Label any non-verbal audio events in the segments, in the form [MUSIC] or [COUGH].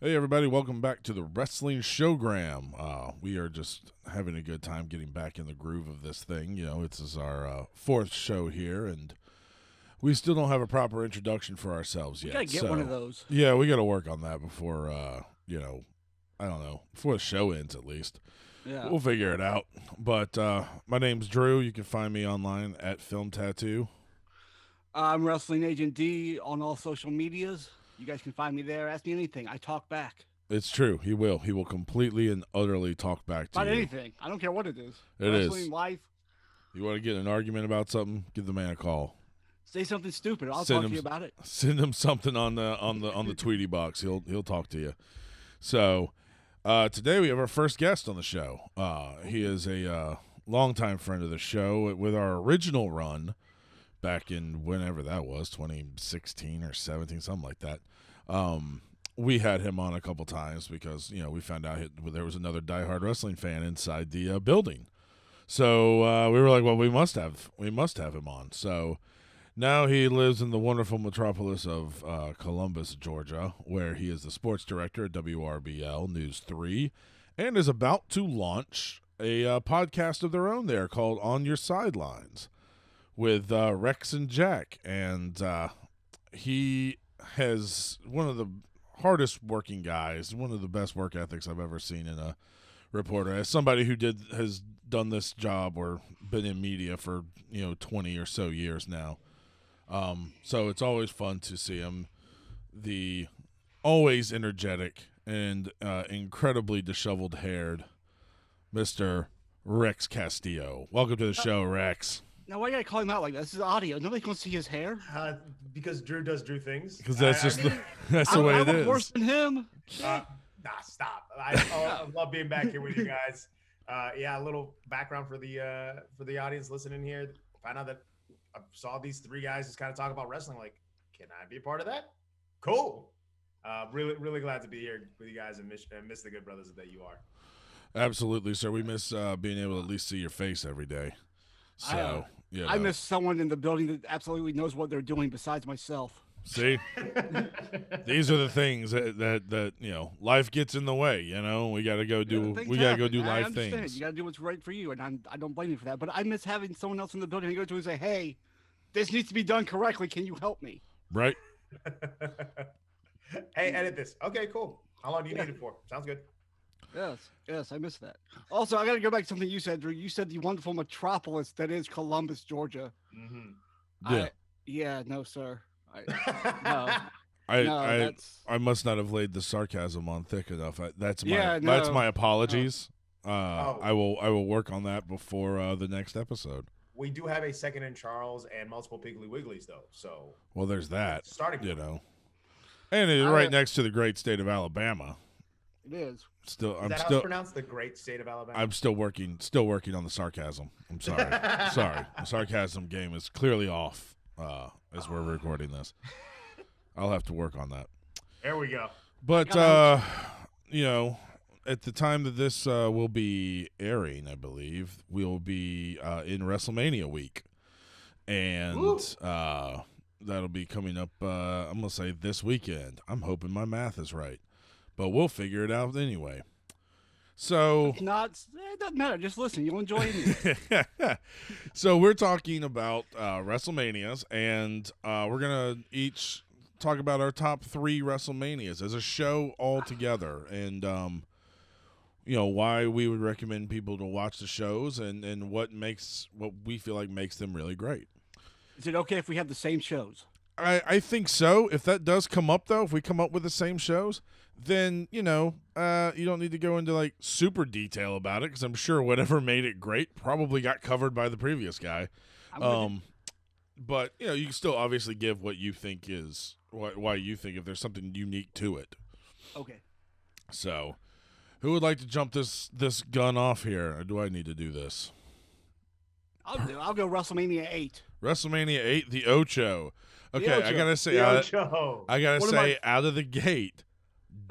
Hey everybody, welcome back to the Wrestling Showgram. Uh, we are just having a good time getting back in the groove of this thing. You know, this is our uh, fourth show here, and we still don't have a proper introduction for ourselves We yet. gotta get so- one of those. Yeah, we got to work on that before, uh, you know, I don't know, before the show ends at least. Yeah. We'll figure it out. But uh, my name's Drew. You can find me online at Film Tattoo. I'm Wrestling Agent D on all social medias. You guys can find me there. Ask me anything. I talk back It's true. He will. He will completely and utterly talk back to you. about you. anything. I don't care what it is. It is. Wrestling, life. You want to get in an argument about something? Give the man a call. Say something stupid. I'll Send talk him to you about it. Send him something on the on the on the Tweety box. He'll he'll talk to you. So uh, today we have our first guest on the show. Uh, he is a uh, longtime friend of the show with our original run back in whenever that was, 2016 or 17, something like that. Um, we had him on a couple times because you know we found out he, there was another diehard wrestling fan inside the uh, building. So uh, we were like, well, we must have we must have him on. So now he lives in the wonderful metropolis of uh, Columbus, Georgia, where he is the sports director at WRBL News 3 and is about to launch a uh, podcast of their own there called On Your Sidelines with uh, Rex and Jack. And uh, he has one of the hardest working guys, one of the best work ethics I've ever seen in a reporter. As somebody who did has done this job or been in media for you know 20 or so years now. Um, so it's always fun to see him. The always energetic and uh, incredibly disheveled haired Mr. Rex Castillo. Welcome to the show, Rex. Now why are you gotta him out like that? This is audio. Nobody gonna see his hair. Uh, because Drew does Drew things. Because that's I- I just mean, the [LAUGHS] that's the I'm, way I'm it is. worse than him. uh, nah, stop. I, oh, I [LAUGHS] love being back here with you guys. Uh, yeah, a little background for the uh, for the audience listening here. Find out that I saw these three guys just kind of talk about wrestling. Like, can I be a part of that? Cool. Uh, really, really glad to be here with you guys and miss, and miss the good brothers that you are. Absolutely, sir. We miss uh, being able to at least see your face every day. So, I, you I miss someone in the building that absolutely knows what they're doing besides myself. See, [LAUGHS] these are the things that, that that you know life gets in the way. You know, we got to go do Things we got to go do I life understand. things. You gotta do what's right for you, and I'm, I don't blame you for that. But I miss having someone else in the building to go to and say, "Hey, this needs to be done correctly. Can you help me?" Right? [LAUGHS] hey, edit this. Okay, cool. How long do you need it for? Sounds good. Yes, yes, I miss that. Also, I got to go back to something you said, Drew. You said the wonderful metropolis that is Columbus, Georgia. hmm Yeah. I, yeah, no, sir. I, [LAUGHS] no, I no, I that's I must not have laid the sarcasm on thick enough. I, that's my Yeah, that's my apologies. Uh, Oh. I will I will work on that before uh, the next episode. We do have a Second and Charles and multiple Piggly Wigglies though, so Well, there's that. starting. You know, and it's I- right next to the great state of Alabama. it is. Still, I'm that how still it's pronounced? The great state of Alabama. I'm still working still working on the sarcasm. I'm sorry. [LAUGHS] sorry. The sarcasm game is clearly off uh, as we're recording this. I'll have to work on that. There we go. But uh, you know, at the time that this uh, will be airing, I believe we'll be uh, in WrestleMania week, and uh, that'll be coming up. Uh, I'm gonna say this weekend. I'm hoping my math is right, but we'll figure it out anyway. So If not, it doesn't matter. Just listen. You'll enjoy it. [LAUGHS] so we're talking about uh, WrestleManias, and uh, we're gonna each talk about our top three WrestleManias as a show all together, and um, you know why we would recommend people to watch the shows, and and what makes what we feel like makes them really great. Is it okay if we have the same shows? I, I think so. If that does come up, though, if we come up with the same shows, then you know, uh, you don't need to go into like super detail about it because I'm sure whatever [LAUGHS] made it great probably got covered by the previous guy. I'm with you. Um, but you know, you can still obviously give what you think is why, why you think if there's something unique to it. okay. So, who would like to jump this this gun off here, or do I need to do this? I'll do. I'll go WrestleMania eight. WrestleMania eight, the Ocho. Okay, I Ocho. gotta say, The Ocho. I gotta One say, my- out of the gate,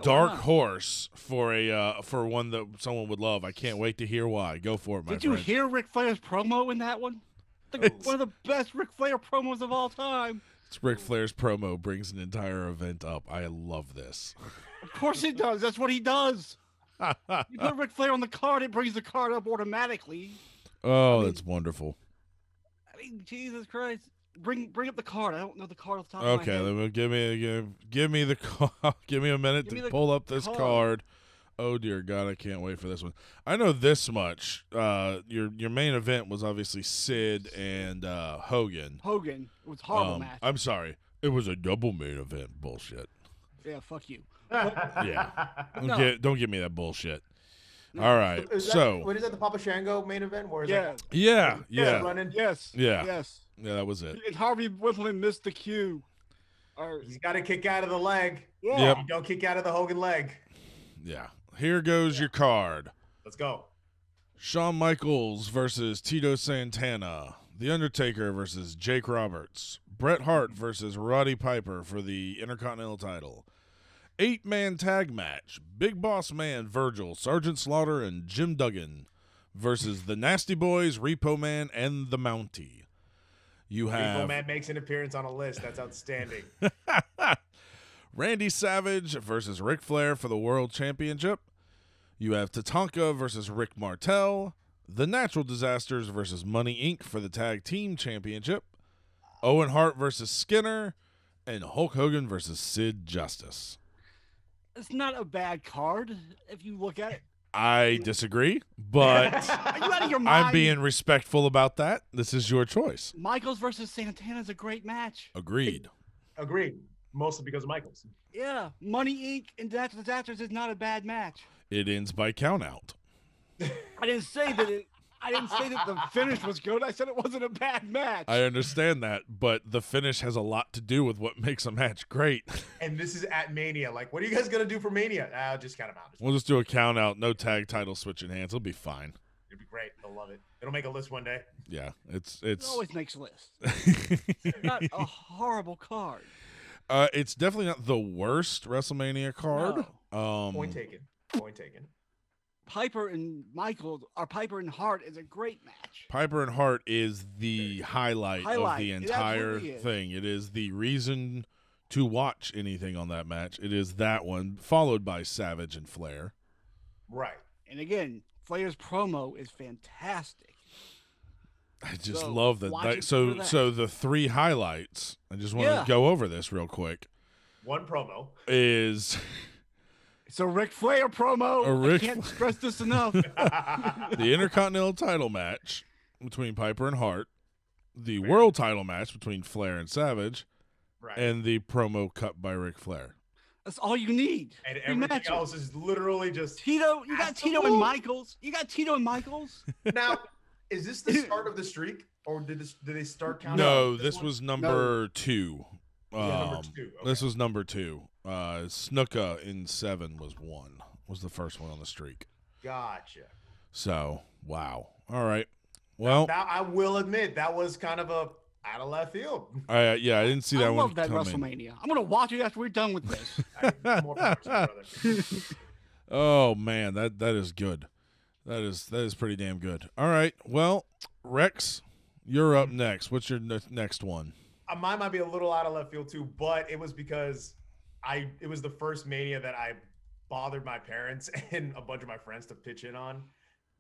dark wow. horse for a uh, for one that someone would love. I can't wait to hear why. Go for it, my Did you friend. hear Ric Flair's promo in that one? The, [LAUGHS] It's- one of the best Ric Flair promos of all time. It's Ric Flair's promo brings an entire event up. I love this. Of course he does. That's what he does. You put Ric Flair on the card, it brings the card up automatically. oh, mean- that's wonderful. I mean, Jesus Christ. Bring bring up the card. I don't know the card off the top of my Okay, head. then give me give, give me the [LAUGHS] call. give me a minute Give to pull up this card. card. Oh dear God, I can't wait for this one. I know this much. Uh, your your main event was obviously Sid and uh, Hogan. Hogan. It was a horrible Um, match. I'm sorry, it was a double main event. Bullshit. yeah, fuck you. [LAUGHS] Yeah. [LAUGHS] Don't, No. get, don't give me that bullshit. No. All right, Is that- so what is that? The Papa Shango main event? Where is Yeah. that? yeah, Yeah, yeah, running. Yes. Yeah. Yes. Yeah, that was it. And Harvey Whippleman missed the cue. Or, He's got to kick out of the leg. yeah. Yep. You don't kick out of the Hogan leg. Yeah. Here goes your card. Let's go. Shawn Michaels versus Tito Santana. The Undertaker versus Jake Roberts. Bret Hart versus Roddy Piper for the Intercontinental title. Eight man tag match. Big Boss Man Virgil, Sergeant Slaughter, and Jim Duggan versus the Nasty Boys, Repo Man, and the Mountie. You Repo have Man makes an appearance on a list. That's outstanding. [LAUGHS] Randy Savage versus Ric Flair for the World Championship. You have Tatanka versus Rick Martel. The Natural Disasters versus Money Inc. for the Tag Team Championship. Owen Hart versus Skinner. And Hulk Hogan versus Sid Justice. It's not a bad card if you look at it. I disagree, but [LAUGHS] Are you out of your mind? I'm being respectful about that. This is your choice. Michaels versus Santana is a great match. Agreed. Agreed. Mostly because of Michaels. Yeah. Money Inc. and Natural Disasters is not a bad match. It ends by countout. I didn't say that it. I didn't say that the finish was good. I said it wasn't a bad match. I understand that, but the finish has a lot to do with what makes a match great. [LAUGHS] And this is at Mania. Like, what are you guys gonna do for Mania? I'll just count them out. We'll just do a count out, no tag title switching hands. It'll be fine. It'll be great. They'll love it. It'll make a list one day. Yeah, it's it it's always makes lists. [LAUGHS] Not a horrible card. uh, it's definitely not the worst WrestleMania card. Um, Point taken. Point taken. Piper and Michaels, or Piper and Hart, is a great match. Piper and Hart is the highlight, of the entire absolutely is. thing. It is the reason to watch anything on that match. It is that one, followed by Savage and Flair. Right. And again, Flair's promo is fantastic. I just So, love that. that- so that. so the three highlights. I just want Yeah. to go over this real quick. One promo. Is [LAUGHS] It's a Ric Flair promo. A Ric I can't Fla- stress this enough. [LAUGHS] the Intercontinental title match between Piper and Hart, the world title match between Flair and Savage, right. and the promo cut by Ric Flair. That's all you need. And Three everything matches. else is literally just. Tito, you got Tito and. Michaels. You got Tito and Michaels. [LAUGHS] Now, is this the [LAUGHS] start of the streak, or did this did they start counting? No, out this was number two. Um, Yeah, number two, This was number two. Uh, Snuka in seven was one. Was the first one on the streak. Gotcha. So wow. All right. Well, Now I will admit that was kind of a out of left field. I yeah, I didn't see that I one love that coming. WrestleMania. I'm gonna watch it after we're done with this. [LAUGHS] I- more power to you, brother. [LAUGHS] Oh man, that that is good. That is that is pretty damn good. All right. Well, Rex, you're up next. What's your ne- next one? Uh, mine might be a little out of left field too, but it was because I it was the first mania that I bothered my parents [LAUGHS] and a bunch of my friends to pitch in on.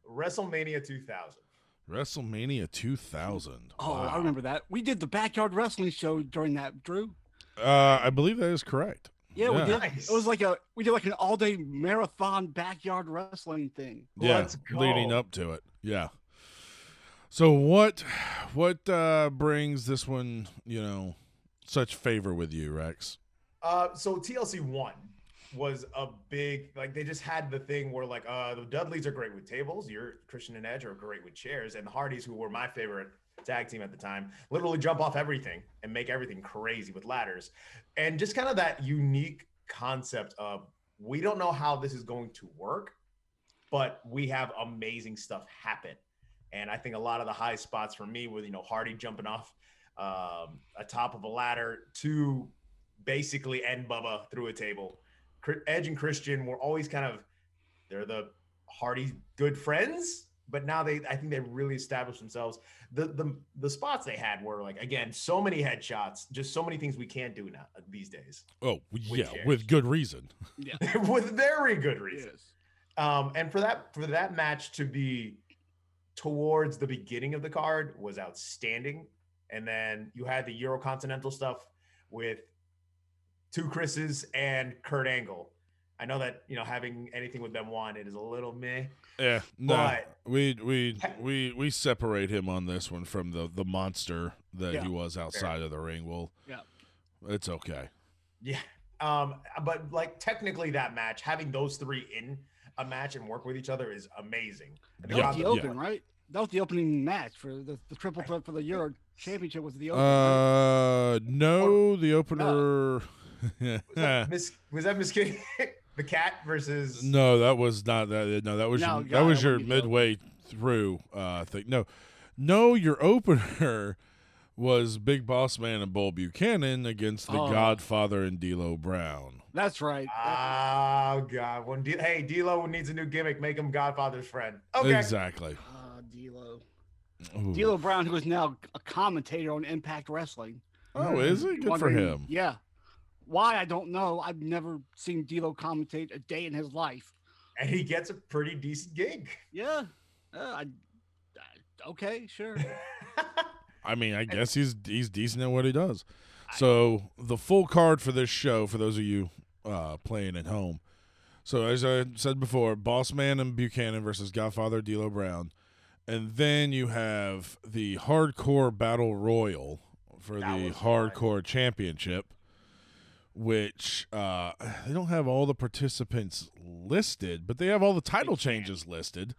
WrestleMania 2000. WrestleMania 2000. Oh, Wow. I remember that. We did the backyard wrestling show during that, Drew. Uh, I believe that is correct. Yeah, we did. Nice. It was like a we did like an all day marathon backyard wrestling thing. Yeah, Let's leading up to it. Yeah. So what what uh brings this one, you know, such favor with you, Rex? Uh, so TLC one was a big like they just had the thing where like uh the Dudleys are great with tables, your Christian and Edge are great with chairs, and the Hardys, who were my favorite tag team at the time, literally jump off everything and make everything crazy with ladders, and just kind of that unique concept of we don't know how this is going to work, but we have amazing stuff happen. And I think a lot of the high spots for me with you know Hardy jumping off um, atop of a ladder to basically end Bubba through a table. Edge and Christian were always kind of they're the Hardy good friends, but now they I think they really established themselves. The the the spots they had were like again so many headshots, just so many things we can't do now these days Oh yeah, chairs. with good reason. Yeah. [LAUGHS] with very good reason. Yes. Um, and for that for that match to be towards the beginning of the card was outstanding. And then you had the Eurocontinental stuff with two Chris's and Kurt Angle. I know that you know having anything with them one, it is a little meh. Yeah, no, But- we we we we separate him on this one from the the monster that Yeah. he was outside of the ring. Well, Yeah. it's okay. Yeah. Um, but like technically that match, having those three in a match and work with each other is amazing. And That Yeah, was the yeah. open, right? That was the opening match for the, the triple threat for the Euro Championship was the open. right? Uh, no, the opener. Was that [LAUGHS] Miss was that Miss Kitty [LAUGHS] the cat versus no, that was not that. No, that was No, your, God, that was your wouldn't midway through uh thing. No, no, your opener [LAUGHS] was Big Boss Man and Bull Buchanan against the Oh. Godfather and D'Lo Brown. That's right. Oh god. When D- hey D'Lo needs a new gimmick, make him Godfather's friend. Okay. Exactly. Ah, D'Lo. Ooh. D'Lo Brown, who is now a commentator on Impact Wrestling. Oh, is it good for him? Yeah. Why I don't know. I've never seen D'Lo commentate a day in his life. And he gets a pretty decent gig. Yeah. Uh, I, I- okay, sure. [LAUGHS] I mean, I guess he's he's decent at what he does. So the full card for this show, for those of you uh, playing at home. So as I said before, Boss Man and Buchanan versus Godfather D'Lo Brown, and then you have the Hardcore Battle Royal for That the was fun. Hardcore Championship, which uh, they don't have all the participants listed, but they have all the title changes listed,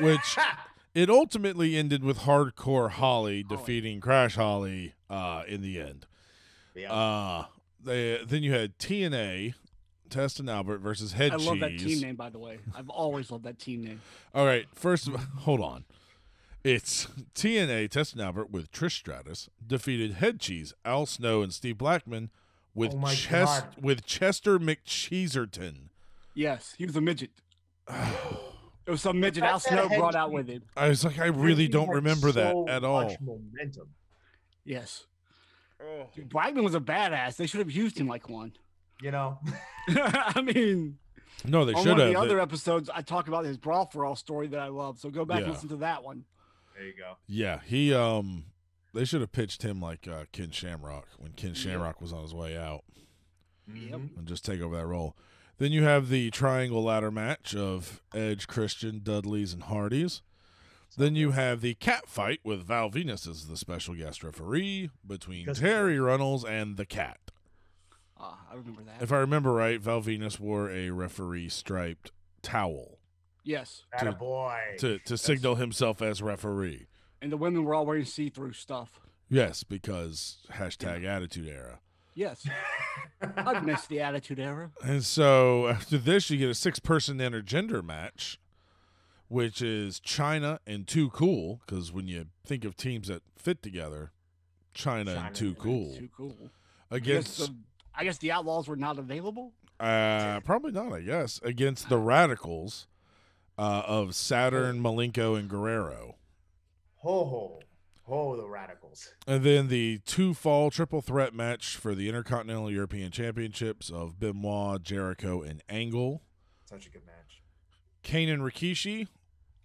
which [LAUGHS] it ultimately ended with Hardcore Holly defeating Crash Holly uh, in the end. yeah. Uh, they then you had TNA, Test and Albert versus Head Cheese. I love that team name, by the way. I've always loved that team name. All right, first of hold on. It's TNA Test and Albert with Trish Stratus defeated Head Cheese, Al Snow, and Steve Blackman with Oh Chest God. with Chester McCheeserton. Yes, he was a midget. [SIGHS] It was some midget Al Snow brought out with him. I was like, I really don't had remember that at all. much Momentum. Yes. Dude, Blackman was a badass. They should have used him like one. You know. [LAUGHS] I mean, No, they on should one of have. the They- other episodes, I talk about his brawl for all story that I love. So go back Yeah. and listen to that one. There you go. Yeah, he um they should have pitched him like uh, Ken Shamrock when Ken Yep. Shamrock was on his way out Yep. Mhm. and just take over that role. Then you have the triangle ladder match of Edge, Christian, Dudley's, and Hardy's. Then you have the cat fight with Val Venis as the special guest referee between Because- Terri Runnels and the cat. Ah, I remember that. If I remember right, Val Venis wore a referee striped towel yes. Atta boy. to, to signal himself as referee. And the women were all wearing see through stuff. Yes, because hashtag attitude era. Yes. [LAUGHS] I've missed the Attitude Era. And so after this, you get a six person intergender match, which is Chyna and Too Cool. Because when you think of teams that fit together, Chyna, Chyna and Too Cool Too cool. I guess, against the, I guess the Outlaws were not available. uh, probably not, I guess, against the Radicals uh, of Saturn, Malenko, and Guerrero. Ho ho. Ho the radicals. And then the two fall triple threat match for the Intercontinental European Championships of Benoit, Jericho, and Angle. Such a good match. Kane and Rikishi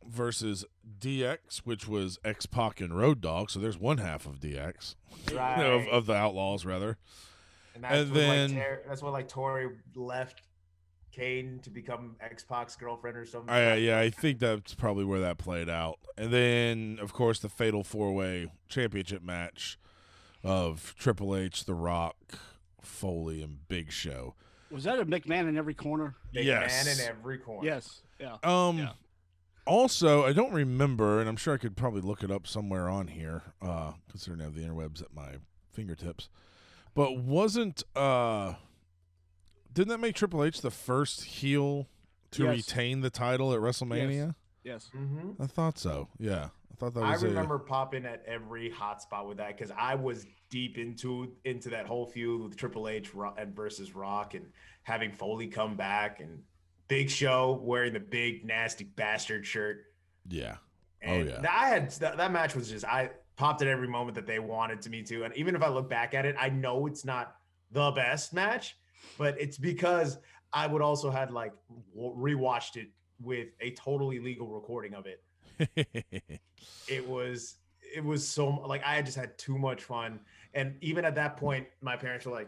versus DX, which was X Pac and Road Dog. So there's one half of DX [LAUGHS] Right. of, of the Outlaws, rather. and that's and when, then- like, Ter- that's when like Tori left Kane to become X Pac's girlfriend or something. I, yeah, I think that's probably where that played out. And then, of course, the Fatal Four Way Championship match of Triple H, The Rock, Foley, and Big Show. Was that a McMahon in every corner? Big yes. man in every corner. Yes. Yeah. Um. Yeah. Also, I don't remember, and I'm sure I could probably look it up somewhere on here, uh, considering I have the interwebs at my fingertips. But wasn't uh, didn't that make Triple H the first heel to Yes. retain the title at WrestleMania? Yes. Mm-hmm. I thought so. Yeah, I thought that was I was. remember popping at every hot spot with that because I was deep into into that whole feud with Triple H and versus Rock and having Foley come back and Big Show wearing the big nasty bastard shirt. Yeah, oh, And yeah. that- I had that, that match was just I popped at every moment that they wanted to me to, and even if I look back at it, I know it's not the best match, but it's because I would also had like rewatched it with a totally legal recording of it. [LAUGHS] It was it was so like I just had too much fun, and even at that point, my parents were like,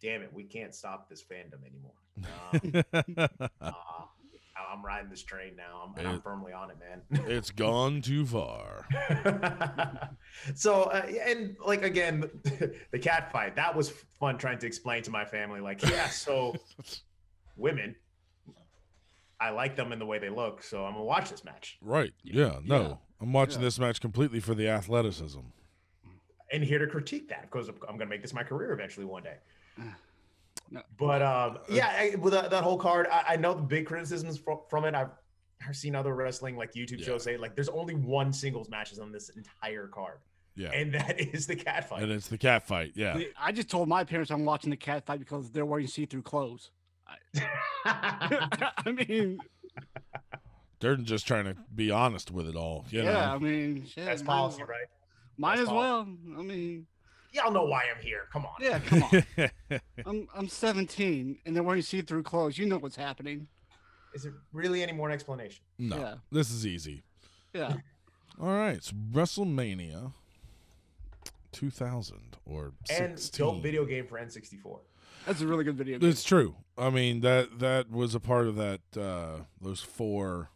"Damn it, we can't stop this fandom anymore." Um, uh, [LAUGHS] I'm riding this train now. I'm, and I'm firmly on it, man. it's gone too far. [LAUGHS] so uh, and like again [LAUGHS] the cat fight that was fun trying to explain to my family like yeah so women i like them in the way they look so i'm gonna watch this match Right. Yeah. No. Yeah. I'm watching Yeah. this match completely for the athleticism. and here to critique that because i'm gonna make this my career eventually one day No. but um yeah I, with that, that whole card I, I know the big criticisms from, from it i've I've seen other wrestling like YouTube Yeah. shows say like there's only one singles matches on this entire card, Yeah. and that [LAUGHS] is the cat fight. And it's the cat fight. Yeah. I just told my parents I'm watching the cat fight because they're wearing see-through clothes. [LAUGHS] [LAUGHS] I mean, They're just trying to be honest with it all. You yeah, know? I mean, shit, That's might as policy, right? Might That's as well. I mean, Y'all know why I'm here. Come on. yeah, come on. [LAUGHS] I'm I'm 17 and they're wearing see-through clothes. You know what's happening. Is it really any more an explanation? no. Yeah. This is easy. Yeah. All right. It's WrestleMania 2000 or And 16. dope video game for N64. That's a really good video game. It's true. I mean that that was a part of that uh those four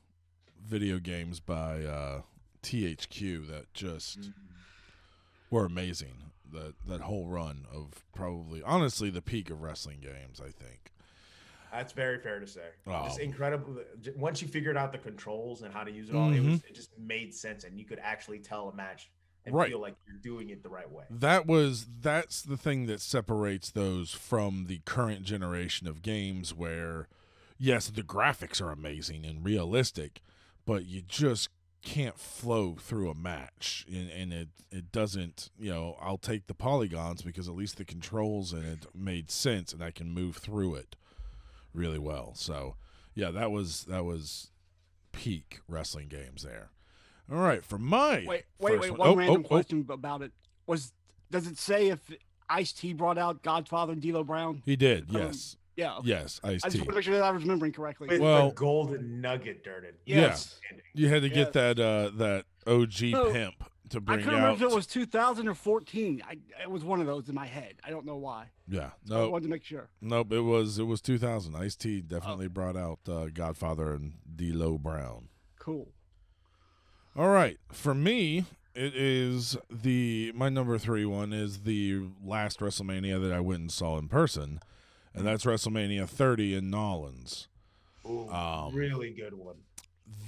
video games by uh THQ that just were amazing. That that whole run of probably honestly the peak of wrestling games, I think. That's very fair to say. Oh. Just Oh. incredible. Once you figured out the controls and how to use it all, it was mm-hmm. it just made sense, and you could actually tell a match and Right. feel like you're doing it the right way. That was that's the thing that separates those from the current generation of games where yes, the graphics are amazing and realistic, but you just can't flow through a match and, and it it doesn't you know i'll take the polygons because at least the controls in it made sense and i can move through it really well so yeah that was that was peak wrestling games there all right for my Wait, wait, wait. one- One oh, random oh, oh, question about it was: Does it say if Ice T brought out Godfather and D'Lo Brown? he did Um, yes Yeah. okay. yes ice I just t want to make sure that I was remembering correctly. With Well- the golden nugget, Durden. Yes. Outstanding. You had to get Yes. that uh that OG No, pimp to bring out. I bring couldn't remember if it was 2000 or 14. I it was one of those in my head. I don't know why. yeah, I no, wanted to make sure. nope. It was it was 2000. Ice T Oh. definitely brought out uh, Godfather and D'Lo Brown. Cool. All right, for me, it is the my number three one is the last WrestleMania that I went and saw in person, and that's WrestleMania 30 in Nolans. Ooh, Um, really good one.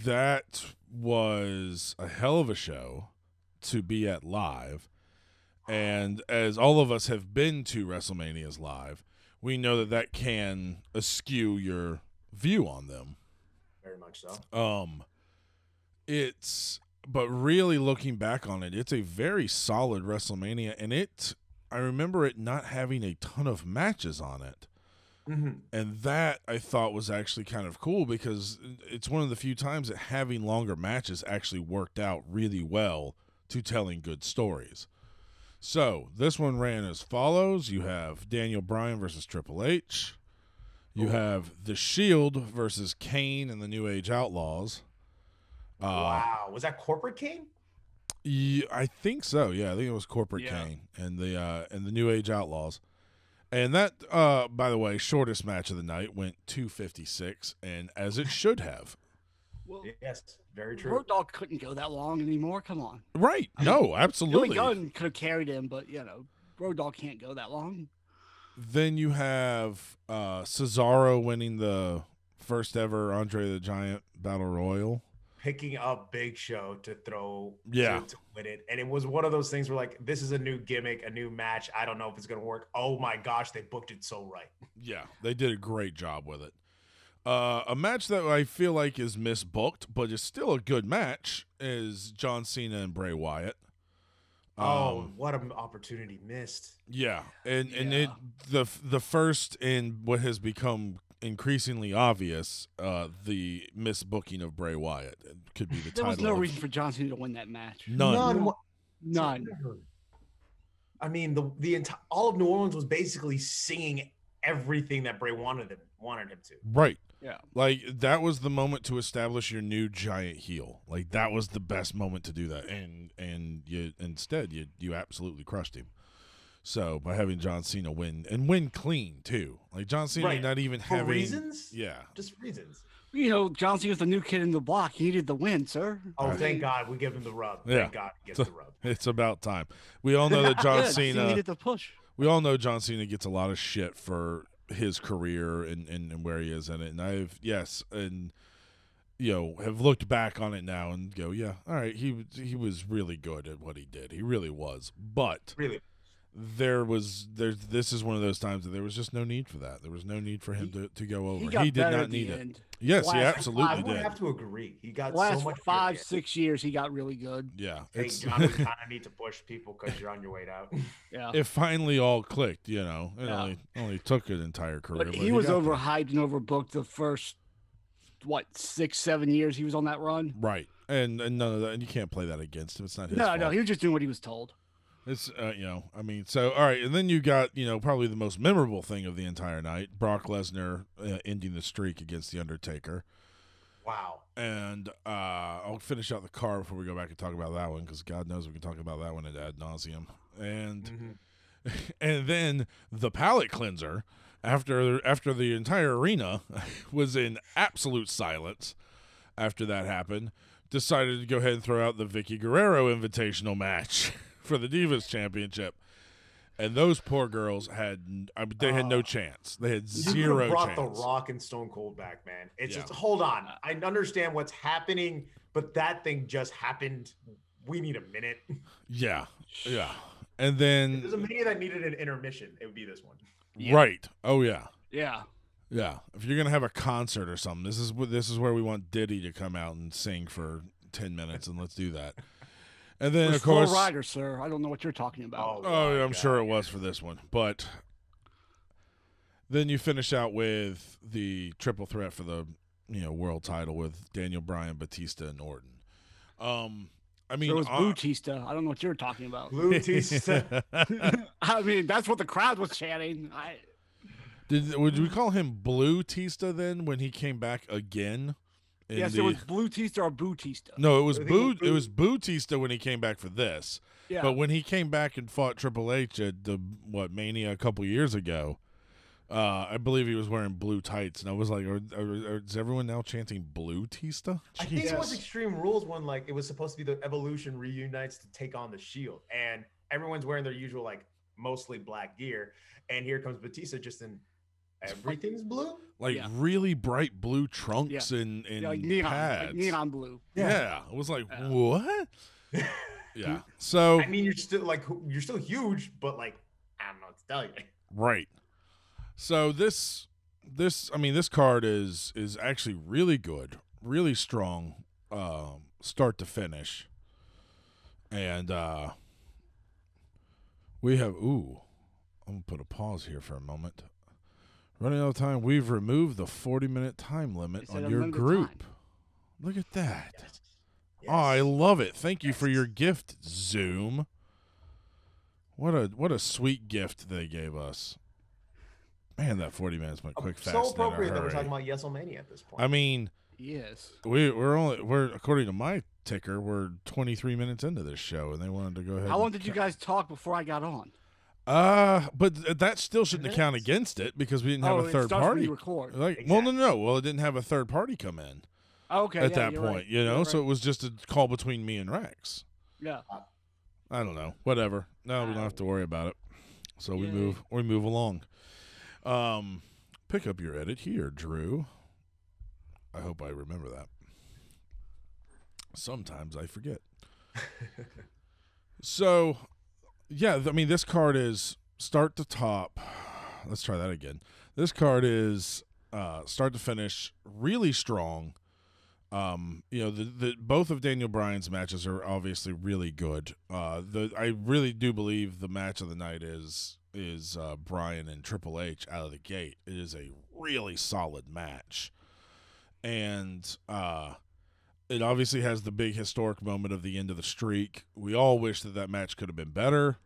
that was a hell of a show to be at live. And as all of us have been to WrestleManias live, we know that that can askew your view on them. Very much so. Um it's but really looking back on it, it's a very solid WrestleMania and it I remember it not having a ton of matches on it. Hmm And that I thought was actually kind of cool because it's one of the few times that having longer matches actually worked out really well to telling good stories. So this one ran as follows: you have Daniel Bryan versus Triple H, you Ooh. have The Shield versus Kane and the New Age Outlaws. Uh, wow. Was that Corporate Kane? yeah, I think so. Yeah, I think it was Corporate Yeah. Kane and the uh, and the New Age Outlaws. And that, uh, by the way, shortest match of the night went 256, and as it should have. Well, Yes. Very true. Road Dog couldn't go that long anymore. Come on. Right? No, Billy absolutely. Gunn could have carried him, but you know, Road Dog can't go that long. Then you have uh, Cesaro winning the first ever Andre the Giant Battle Royal. Picking up Big Show to throw Yeah. to, to win it. And it was one of those things where like this is a new gimmick, a new match. I don't know if it's gonna work. Oh my gosh, they booked it so right. Yeah, they did a great job with it. Uh, a match that I feel like is misbooked, but is still a good match, is John Cena and Bray Wyatt. oh, Um, what an opportunity missed. Yeah, and and Yeah. it the the first in what has become increasingly obvious uh, the misbooking of Bray Wyatt It could be the [LAUGHS] There title. was no of- reason for John Cena to win that match. None. None. None. I mean, the the entire all of New Orleans was basically singing everything that Bray wanted him wanted him to. Right. Yeah. Like that was the moment to establish your new giant heel. Like that was the best moment to do that, and and you instead you you absolutely crushed him. So by having John Cena win and win clean too, like John Cena Right. not even For having reasons? Yeah, Just reasons. You know, John Cena's the new kid in the block. He needed the win, sir. Oh, Right. thank God we give him the rub. Yeah. Thank God he gets the rub. it's about time. We all know that [LAUGHS] John Yeah, Cena Cena. needed the push. we all know John Cena gets a lot of shit for his career and, and, and where he is in it. And I've yes, and you know, have looked back on it now and go, yeah, all right, he he was really good at what he did. He really was. But Really. There was there this is one of those times that there was just no need for that. There was no need for him to, to go over. He He, did not at the need it. end. Yes, he Last absolutely I would did. have to agree. He got Last so much five, better. six years, he got really good. Yeah, Hey, it's John, we [LAUGHS] kind of need to push people because you're on your way out. [LAUGHS] Yeah. it finally all clicked. You know, it Yeah. only only took an entire career. but but he was got there. overhyped and overbooked the first what six, seven years he was on that run. Right, and and none of that, and you can't play that against him. It's not his No, fault. no, he was just doing what he was told. It's uh, you know, I mean, so all right, and then you got you know probably the most memorable thing of the entire night: Brock Lesnar uh, ending the streak against the Undertaker. Wow. And uh, I'll finish out the car before we go back and talk about that one because God knows we can talk about that one ad nauseum. And Mhm. [LAUGHS] and then the palate cleanser after after the entire arena [LAUGHS] was in absolute silence after that happened decided to go ahead and throw out the Vickie Guerrero invitational match [LAUGHS] for the Divas championship and those poor girls had n- I mean, they had no Uh, chance they had You zero brought chance the Rock and Stone Cold back, man. It's Yeah. just hold on. I understand what's happening, but that thing just happened. We need a minute. yeah [LAUGHS] yeah and If then there's a mania that needed an intermission, it would be this one. right oh yeah Yeah. Yeah, if you're gonna have a concert or something, this is wh- this is where we want Diddy to come out and sing for ten minutes, and let's do that. And then of course, Flo Rida, sir. I don't know what you're talking about. oh, my I'm sure it was for this one, but then you finish out with the triple threat for the you know world title with Daniel Bryan, Batista, and Orton. Um, I mean, it was uh, Bautista. I don't know what you're talking about. Blue Tista. [LAUGHS] I mean, that's what the crowd was chanting. I did would we call him Blue Tista then when he came back again? In yes, the- it was Bautista or Bautista. No, it was I it Boo. was It was Bautista when he came back for this. Yeah. But when he came back and fought Triple H at the what Mania a couple years ago, uh, I believe he was wearing blue tights, and I was like, are, are, are- "Is everyone now chanting Blue Tista?" I think it was Extreme Rules when like it was supposed to be the Evolution reunites to take on the Shield, and everyone's wearing their usual like mostly black gear, and here comes Batista just in everything's blue. Like Yeah. really bright blue trunks and and Yeah, like neon, pads. like neon blue. Yeah. I was like, Yeah. "What?" [LAUGHS] yeah. So I mean, you're still like you're still huge, but like I don't know what to tell you. Right. So this this I mean this card is is actually really good, really strong um start to finish. And uh we have ooh, I'm going to put a pause here for a moment. Running out of time, we've removed the 40 minute time limit on your group. time. Look at that. Yes. Oh, I love it. Thank you for your gift, Zoom. What a what a sweet gift they gave us. Man, that forty minutes went quick, fast. so and in a appropriate that we're talking about Yeselmania at this point. I mean, Yes. we we're only we're according to my ticker, we're twenty three minutes into this show, and they wanted to go ahead. How long did you guys talk before I got on? Uh, but that still shouldn't count against it because we didn't have oh, a third party. record. Like, well, no, no. Well, it didn't have a third party come in Oh, okay. at yeah, that point, right. you know. You're So it was just a call between me and Rex. yeah. I don't know. Whatever. No, we don't have to worry about it. So we move we move along. Um pick up your edit here, Drew. I hope I remember that. Sometimes I forget. [LAUGHS] so yeah, I mean this card is start to top. [SIGHS] Let's try that again. This card is uh start to finish really strong. Um, you know, the, the both of Daniel Bryan's matches are obviously really good. Uh, the I really do believe the match of the night is is uh, Bryan and Triple H out of the gate. It is a really solid match. And uh it obviously has the big historic moment of the end of the streak. We all wish that that match could have been better,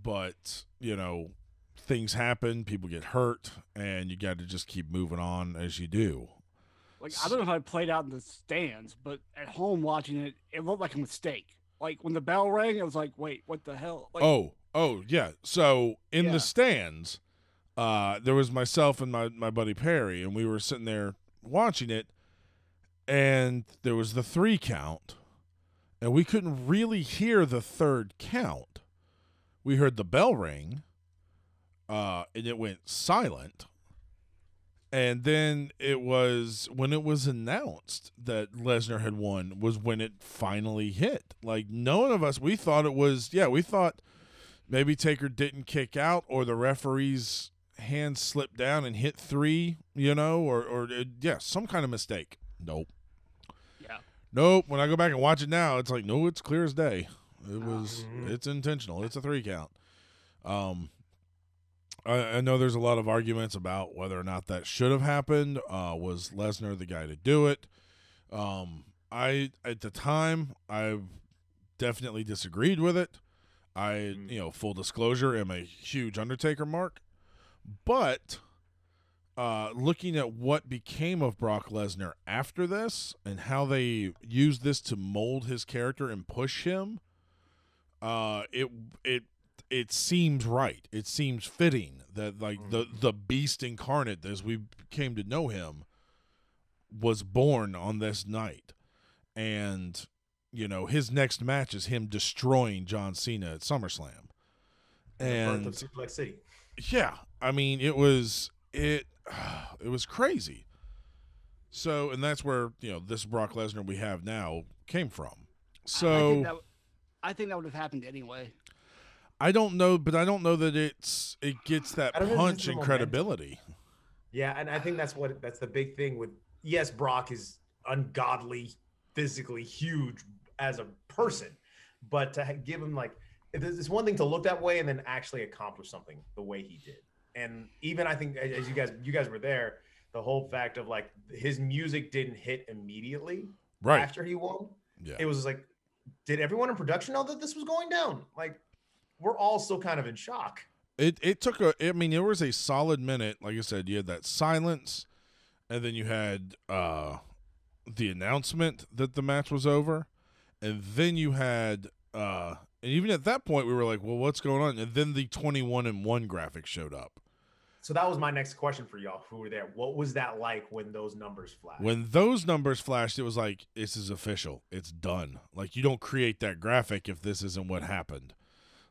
but you know, things happen, people get hurt, and you got to just keep moving on as you do. Like I don't know how it played out in the stands, but at home watching it, it looked like a mistake. Like when the bell rang, it was like, wait, what the hell? Like, oh, oh yeah. So in Yeah. the stands, uh, there was myself and my my buddy Perry, and we were sitting there watching it, and there was the three count, and we couldn't really hear the third count. We heard the bell ring, uh, and it went silent. And then it was when it was announced that Lesnar had won was when it finally hit. Like none of us we thought it was yeah, we thought maybe Taker didn't kick out or the referee's hand slipped down and hit 3, you know, or or uh, yeah, some kind of mistake. Nope. Nope. When I go back and watch it now, it's like no, it's clear as day. It Oh. was Mhm. it's intentional. It's a 3 count. Um I, I know there's a lot of arguments about whether or not that should have happened. Uh, was Lesnar the guy to do it? Um, I at the time I definitely disagreed with it. I, Mm. you know, full disclosure, am a huge Undertaker mark, but uh, looking at what became of Brock Lesnar after this and how they used this to mold his character and push him, uh, it it it seems right. It seems fitting that like the the beast incarnate as we came to know him was born on this night. And you know, his next match is him destroying John Cena at SummerSlam. And birth of Suplex City. yeah, I mean, it was it [SIGHS] it was crazy. So, and that's where, you know, this Brock Lesnar we have now came from. I- I So, think that, I think that would have happened anyway. I don't know, but I don't know that it's it gets that I don't know if punch it's the and credibility. Yeah, and I think that's what that's the big thing with yes, Brock is ungodly, physically huge as a person, but to give him like it's it's one thing to look that way and then actually accomplish something the way he did. And even I think as you guys you guys were there, the whole fact of like his music didn't hit immediately Right. after he won. Yeah. It was like, did everyone in production know that this was going down? Like, we're all still kind of in shock. It it took a I mean, there was a solid minute, like I said, you had that silence and then you had uh the announcement that the match was over. And then you had uh and even at that point we were like, Well, what's going on? And then the twenty one and one graphic showed up. So that was my next question for y'all who were there. What was that like when those numbers flashed? When those numbers flashed, it was like, this is official. It's done. Like, you don't create that graphic if this isn't what happened.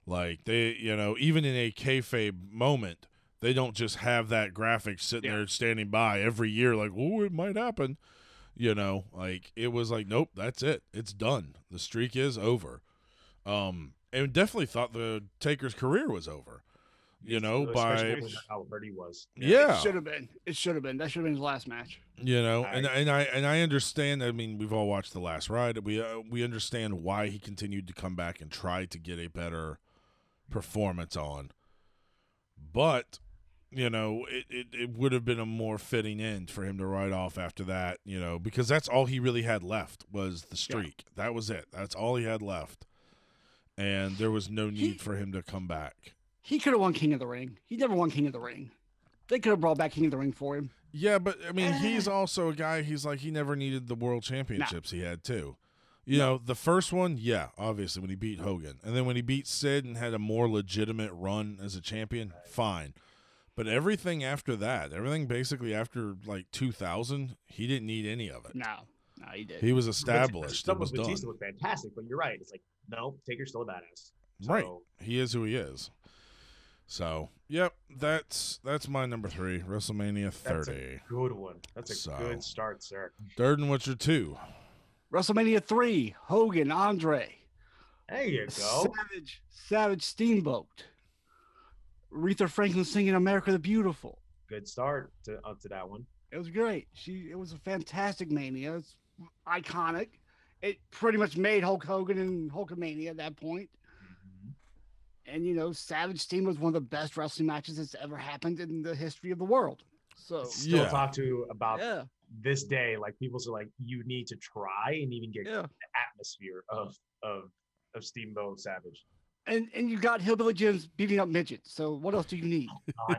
Like, they, you know, even in a kayfabe moment, they don't just have that graphic sitting Yeah. there standing by every year, like, oh, it might happen. You know, like, it was like, nope, that's it. It's done. The streak is over. Um, and definitely thought the Taker's career was over, you know, Especially by. how hurt he was. Yeah. It should have been. It should have been. That should have been his last match. you know and, I- and i and i understand i mean we've all watched the last ride we uh, we understand why he continued to come back and try to get a better performance on but you know it, it, it would have been a more fitting end for him to ride off after that you know because that's all he really had left was the streak that was it that's all he had left and there was no need He- for him to come back He could have won King of the Ring. He never won King of the Ring. They could have brought back King of the Ring for him. Yeah, but I mean, [SIGHS] he's also a guy. He's like he never needed the world championships he had too. You know, the first one, yeah, obviously when he beat Hogan, and then when he beat Sid and had a more legitimate run as a champion, fine. But everything after that, everything basically after like 2000, he didn't need any of it. No, no, he did. He was established. It Stuff was with done. Batista was fantastic, but you're right. It's like, no, Taker's still a badass. Right. He is who he is. So, yep, that's that's my number three, WrestleMania That's 30. a good one. That's a So- good start, sir. Durden, what's your two? WrestleMania three. Hogan, Andre, There you go. Savage, Savage Steamboat, Aretha Franklin singing "America the Beautiful." Good start to up to that one. It was great. She it was a fantastic mania. It's iconic. It pretty much made Hulk Hogan and Hulkamania at that point. And you know, Savage Steam was one of the best wrestling matches that's ever happened in the history of the world. So still Yeah. talk to about yeah, this day. Like people are like, you need to try and even get yeah. the atmosphere of of of Steamboat Savage. And and you got Hillbilly Jims beating up midgets. So what else do you need? [LAUGHS] Oh,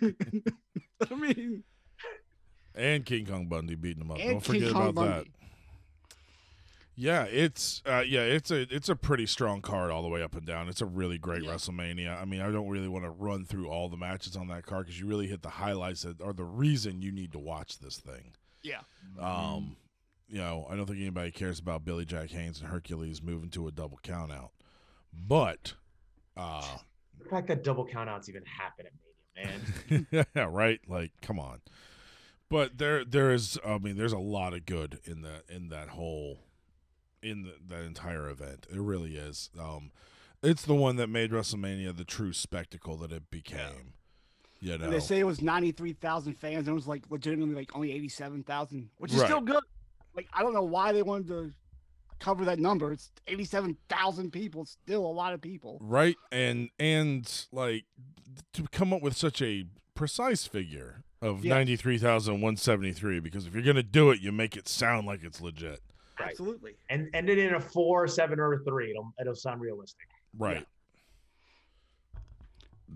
God, [LAUGHS] I mean, And King Kong Bundy beating him up. and Don't forget Kong about that. Bundy. Yeah, it's uh, yeah, it's a it's a pretty strong card all the way up and down. It's a really great Yeah. WrestleMania. I mean, I don't really want to run through all the matches on that card because you really hit the highlights that are the reason you need to watch this thing. Yeah. Um, you know, I don't think anybody cares about Billy Jack Haynes and Hercules moving to a double count out, but uh, the fact that double countouts even happen at Mania, man. [LAUGHS] [LAUGHS] yeah, right. Like, come on. But there, there is. I mean, there's a lot of good in that in that whole, in the, that entire event. It really is. Um, it's the one that made WrestleMania the true spectacle that it became. You know, And they say it was ninety three thousand fans, and it was like legitimately like only eighty seven thousand, which is Right. still good. Like I don't know why they wanted to cover that number. It's eighty seven thousand people. It's still a lot of people. right? And and like to come up with such a precise figure of Yeah. ninety three thousand one seventy three, because if you're gonna do it, you make it sound like it's legit. Right. Absolutely. And ended in a four, seven, or a three. It'll it'll sound realistic. Right.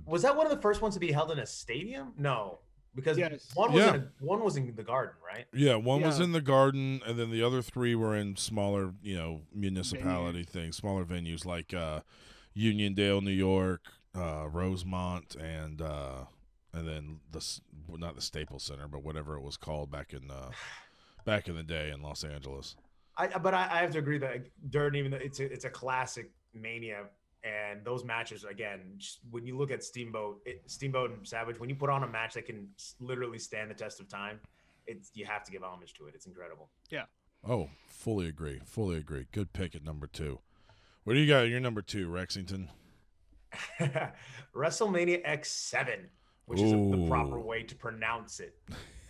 Was that one of the first ones to be held in a stadium? No, because Yes. one was Yeah. in a, one was in the garden, right? Yeah, one was in the garden, and then the other three were in smaller, you know, municipality things, smaller venues like uh, Uniondale, New York, uh, Rosemont, and uh, and then the well, not the Staples Center, but whatever it was called back in uh, back in the day in Los Angeles. I but I, I have to agree that Durden, even though it's a, it's a classic Mania, and those matches again, when you look at Steamboat, it, Steamboat and Savage, when you put on a match that can literally stand the test of time, it's you have to give homage to it. It's incredible. Yeah. Oh, fully agree, fully agree. Good pick at number two. What do you got? at Your number two, Rexington. [LAUGHS] WrestleMania X7, which is the proper way to pronounce it.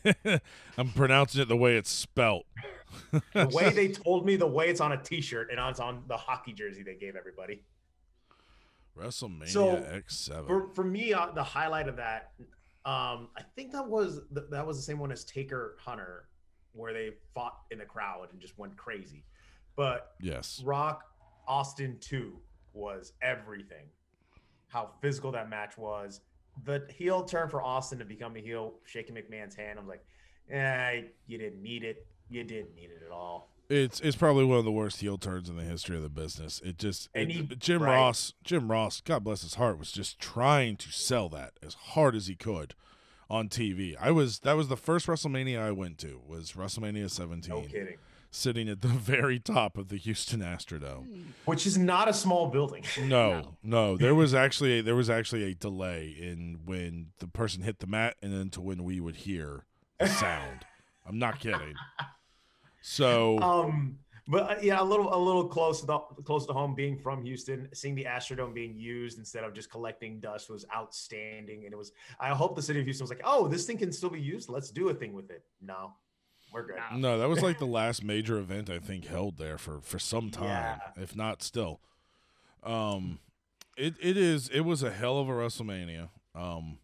[LAUGHS] I'm pronouncing it the way it's spelt. [LAUGHS] [LAUGHS] The way they [LAUGHS] told me, the way it's on a T-shirt and it's on the hockey jersey they gave everybody. WrestleMania So, X7. For for me, uh, the highlight of that, um, I think that was th- that was the same one as Taker Hunter, where they fought in the crowd and just went crazy. But yes. Rock Austin 2 was everything. How physical that match was. The heel turn for Austin to become a heel, shaking McMahon's hand. I'm like, eh, you didn't need it. You didn't need it at all. It's it's probably one of the worst heel turns in the history of the business. It just it- he- Jim right. Ross, Jim Ross, God bless his heart, was just trying to sell that as hard as he could on TV. I was that was the first WrestleMania I went to was WrestleMania 17, No kidding. sitting at the [LAUGHS] very top of the Houston Astrodome. Which is not a small building. [LAUGHS] No, no, there was actually a, there was actually a delay in when the person hit the mat and then to when we would hear the sound. I'm not kidding. [LAUGHS] So Um, but uh, yeah, a little a little close to the, close to home. Being from Houston, seeing the Astrodome being used instead of just collecting dust was outstanding. And it was. I hope the city of Houston was like, "Oh, this thing can still be used. Let's do a thing with it." No, we're good. No. No, that was like the last major event I think held there for for some time, Yeah. if not still. Um, it it is it was a hell of a WrestleMania. Um,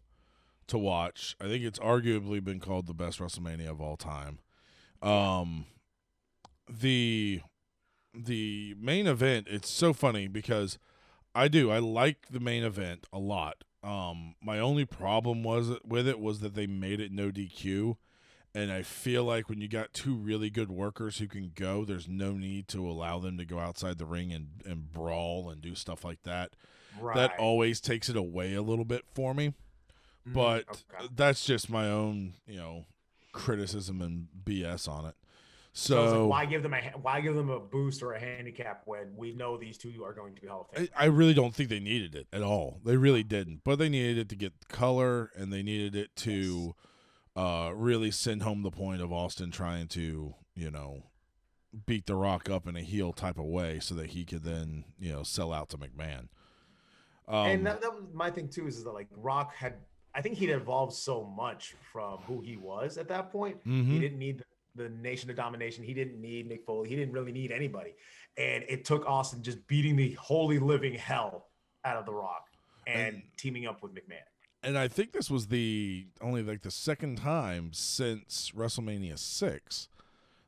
to watch. I think it's arguably been called the best WrestleMania of all time. Um, the the main event. It's so funny because I do I like the main event a lot. Um, my only problem was with it was that they made it no DQ. And I feel like when you got two really good workers who can go, there's no need to allow them to go outside the ring and, and brawl and do stuff like that. Right. That always takes it away a little bit for me. Mm, But okay. that's just my own, you know, criticism and BS on it. So, So, like, why give them a why give them a boost or a handicap when we know these two are going to be Hall of Fame? I, I really don't think they needed it at all. They really didn't. But they needed it to get color and they needed it to uh, really send home the point of Austin trying to, you know, beat The Rock up in a heel type of way so that he could then, you know, sell out to McMahon. Um, and that, that was my thing too. Is is that like Rock had, I think he'd evolved so much from who he was at that point. mhm. He didn't need the Nation of Domination. He didn't need Mick Foley. He didn't really need anybody. And it took Austin just beating the holy living hell out of The Rock and, And- teaming up with McMahon. and I think this was the only like the second time since WrestleMania six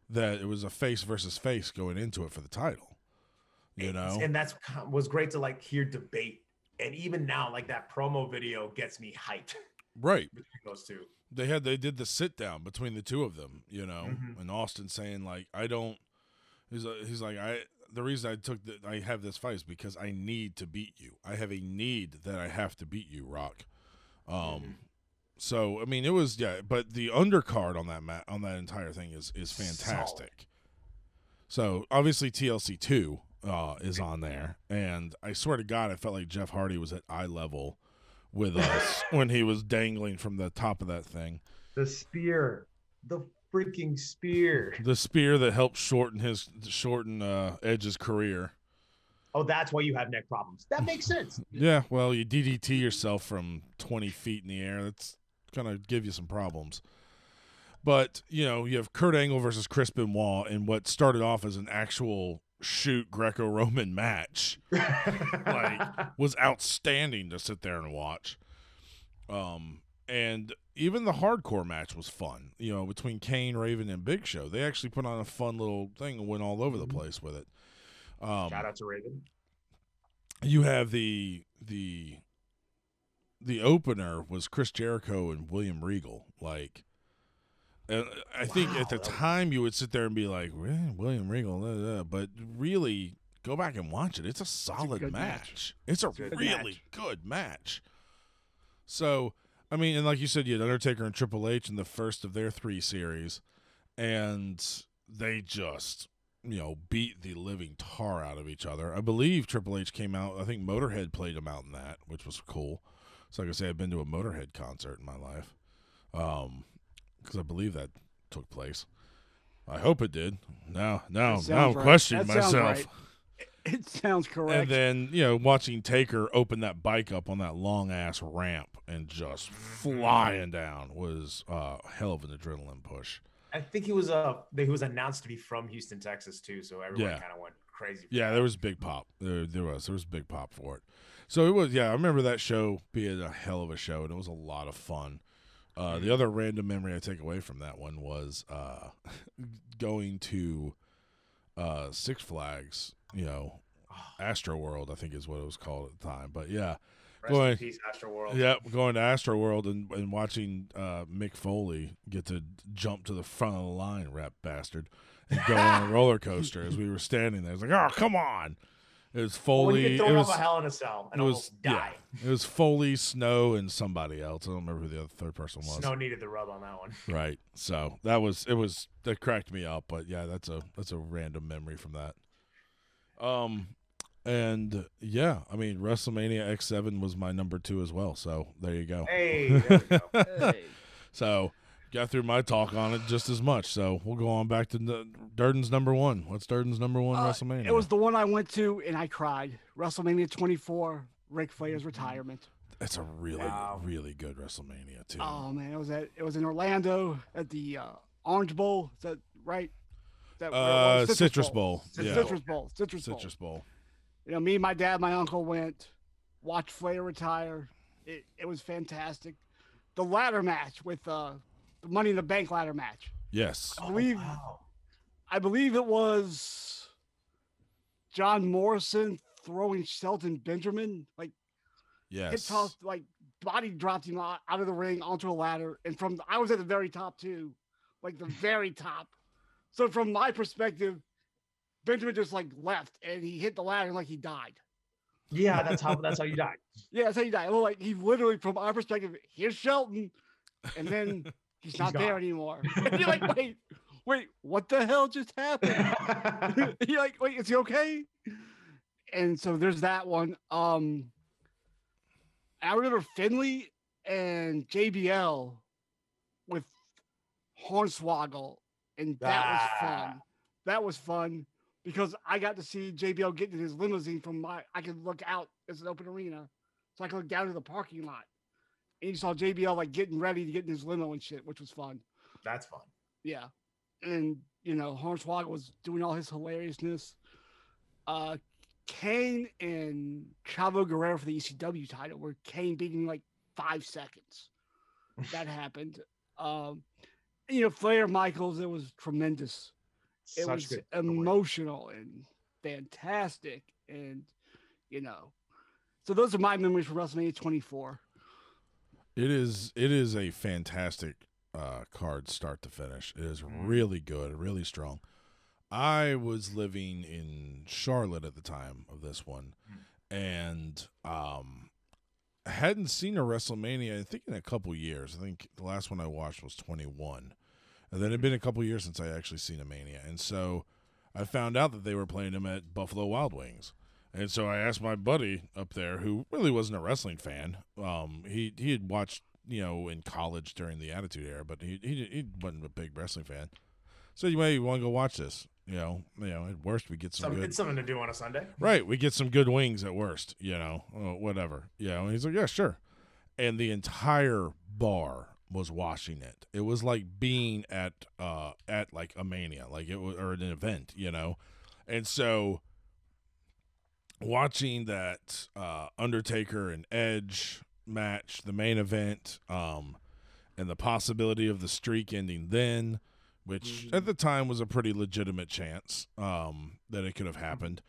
that it was a face versus face going into it for the title. You know, and that's was great to like hear debate. And even now, like that promo video gets me hyped right? [LAUGHS] between those two. They had they did the sit down between the two of them. You know, Mhm. and Austin saying like, I don't. He's uh, he's like I. The reason I took the, I have this fight is because I need to beat you. I have a need that I have to beat you, Rock. Um, Mhm. so I mean, it was yeah, but the undercard on that mat on that entire thing is is fantastic. So obviously TLC two uh, is on there, and I swear to God, I felt like Jeff Hardy was at eye level with us [LAUGHS] when he was dangling from the top of that thing. The spear, the freaking spear. The spear that helped shorten his shorten uh, Edge's career. Oh, that's why you have neck problems. That makes sense. [LAUGHS] Yeah, well, you DDT yourself from 20 feet in the air. That's going to give you some problems. But, you know, you have Kurt Angle versus Chris Benoit in what started off as an actual shoot Greco Roman match. [LAUGHS] Like, was outstanding to sit there and watch. Um, and even the hardcore match was fun, you know, between Kane, Raven, and Big Show. They actually put on a fun little thing and went all over the Mhm. place with it. Um, Shout out to Raven. you have the the the opener was Chris Jericho and William Regal. Like, and I think at the Wow, that was- time you would sit there and be like, "Eh, William Regal, da, da," but really go back and watch it. It's a solid good match. match. It's a Good really match. good match. So, I mean, and like you said, you had Undertaker and Triple H in the first of their three series, and they just you know, beat the living tar out of each other. I believe Triple H came out. I think Motorhead played him out in that, which was cool. So, like I say, I've been to a Motorhead concert in my life, um, because I believe that took place. I hope it did. Now, now, That now I'm sounds right. questioning That sounds myself. right. [LAUGHS] It sounds correct. And then you know, watching Taker open that bike up on that long ass ramp and just flying down was uh, a hell of an adrenaline push. I think he was uh he was announced to be from Houston, Texas too, so everyone Yeah. kind of went crazy. for Yeah, that. there was big pop. There, there was. There was big pop for it. So it was. Yeah, I remember that show being a hell of a show, and it was a lot of fun. Uh, the other random memory I take away from that one was uh, [LAUGHS] going to uh, Six Flags. You know, Astro World, I think is what it was called at the time. But yeah, Rest Go in ahead. peace, Astro World. yeah, going to Astro World and, and watching uh, Mick Foley get to jump to the front of the line, rap bastard, and go on a [LAUGHS] roller coaster as we were standing there. It's like, oh, come on! It was Well, when Foley. you get it was, off a hell in a cell and it was almost die. yeah, it was Foley, Snow, and somebody else. I don't remember who the other third person was. Snow needed the rub on that one. Right. So that was it was that cracked me up, but yeah, that's a that's a random memory from that. Um and yeah, I mean WrestleMania X seven was my number two as well. So there you go. Hey, there we go. [LAUGHS] Hey. So got through my talk on it just as much. So we'll go on back to n- Durden's number one. What's Durden's number one Uh, WrestleMania? It was the one I went to and I cried. WrestleMania 24, Ric. Flair's retirement. it's a really Wow. really good WrestleMania too. Oh man, it was at it was in Orlando at the uh, Orange Bowl. Is that right? Is that uh, was? Citrus Bowl. Citrus Yeah. Citrus Bowl. Citrus Bowl. Citrus Bowl. You know, me, my dad, my uncle went, watched Flair retire. It, it was fantastic. The ladder match with uh, the Money in the Bank ladder match. Yes. I oh, believe Oh, wow. I believe it was John Morrison throwing Shelton Benjamin, like hit Yes. toss, like body dropped him out, out of the ring onto a ladder, and from I was at the very top too, like the very [LAUGHS] top. So from my perspective, Benjamin just like left and he hit the ladder like he died. Yeah, [LAUGHS] that's how that's how you die. Yeah, that's how he died. Well, like he literally, from our perspective, here's Shelton, and then [LAUGHS] he's not there anymore. [LAUGHS] And you're like, wait, wait, what the hell just happened? [LAUGHS] [LAUGHS] you're like, wait, is he okay? And so there's that one. Um, I remember Finlay and JBL with Hornswoggle, and that was Ah. fun. That was fun because I got to see JBL get in his limousine from my. I could look out. It's an open arena, so I could look down to the parking lot, and you saw JBL like getting ready to get in his limo and shit, which was fun. That's fun. Yeah. And, you know, Hornswoggle was doing all his hilariousness. Uh Kane and Chavo Guerrero for the ECW title, where Kane beating like five seconds. that [LAUGHS] happened. Um, you know, Flair Michaels, it was tremendous. It Such was good. emotional and fantastic, and you know, so those are my memories from WrestleMania 24. It is it is a fantastic uh, card start to finish. It is Mhm. really good, really strong. I was living in Charlotte at the time of this one, and um, I hadn't seen a WrestleMania. I think in a couple years. I think the last one I watched was twenty one, and then it had been a couple years since I actually seen a Mania, and so I found out that they were playing them at Buffalo Wild Wings. And so I asked my buddy up there, who really wasn't a wrestling fan. Um, he he had watched, you know, in college during the Attitude Era, but he he, he wasn't a big wrestling fan. So you may want to go watch this. You know, you know, at worst we get some Some, good. it's something to do on a Sunday. Right, we get some good wings at worst. You know, uh, whatever. You know, and he's like, yeah, sure. And the entire bar was watching it. It was like being at uh at like a mania, like it was or an event. You know, and so watching that uh, Undertaker and Edge match, the main event, um, and the possibility of the streak ending then, which at the time was a pretty legitimate chance um, that it could have happened.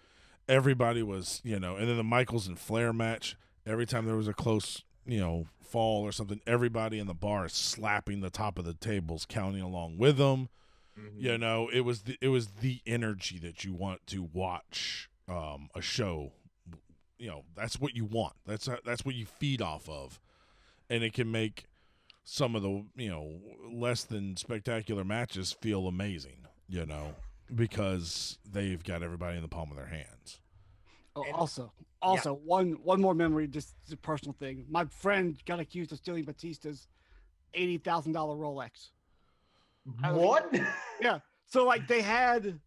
Everybody was, you know, and then the Michaels and Flair match. Every time there was a close, you know, fall or something, everybody in the bar is slapping the top of the tables, counting along with them Mhm. you know it was the, it was the energy that you want to watch um, a show you know that's what you want that's that's what you feed off of and it can make some of the you know less than spectacular matches feel amazing you know because they've got everybody in the palm of their hands Oh, And- also, also one one more memory, just a personal thing. My friend got accused of stealing Batista's eighty thousand dollar Rolex. I was- What? Yeah. So like they had,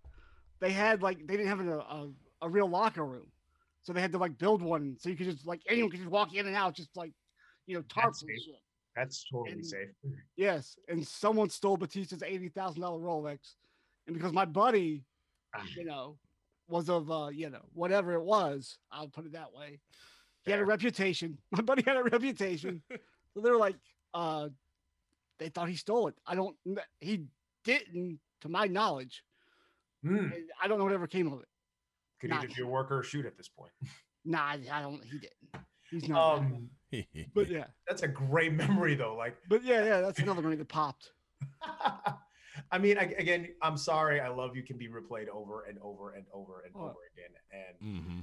they had like they didn't have a, a, a real locker room, so they had to like build one so you could just like anyone could just walk in and out, just like you know tarps and shit. That's totally And- safe. Yes, and someone stole Batista's eighty thousand dollar Rolex, and because my buddy, Ah. you know, was of uh, you know whatever it was, I'll put it that way. He had a reputation. [LAUGHS] My buddy had a reputation, [LAUGHS] so they were like, uh, they thought he stole it. I don't. He didn't, to my knowledge. And I don't know whatever came of it. Could Not- either be a worker or shoot at this point. Nah, I I don't. He didn't. He's not. Um, [LAUGHS] but yeah, that's a great memory though. Like, but yeah, yeah. That's another memory that popped. [LAUGHS] [LAUGHS] I mean, I, again, I'm sorry. I love you can be replayed over and over and over and Oh. over again, and mm-hmm.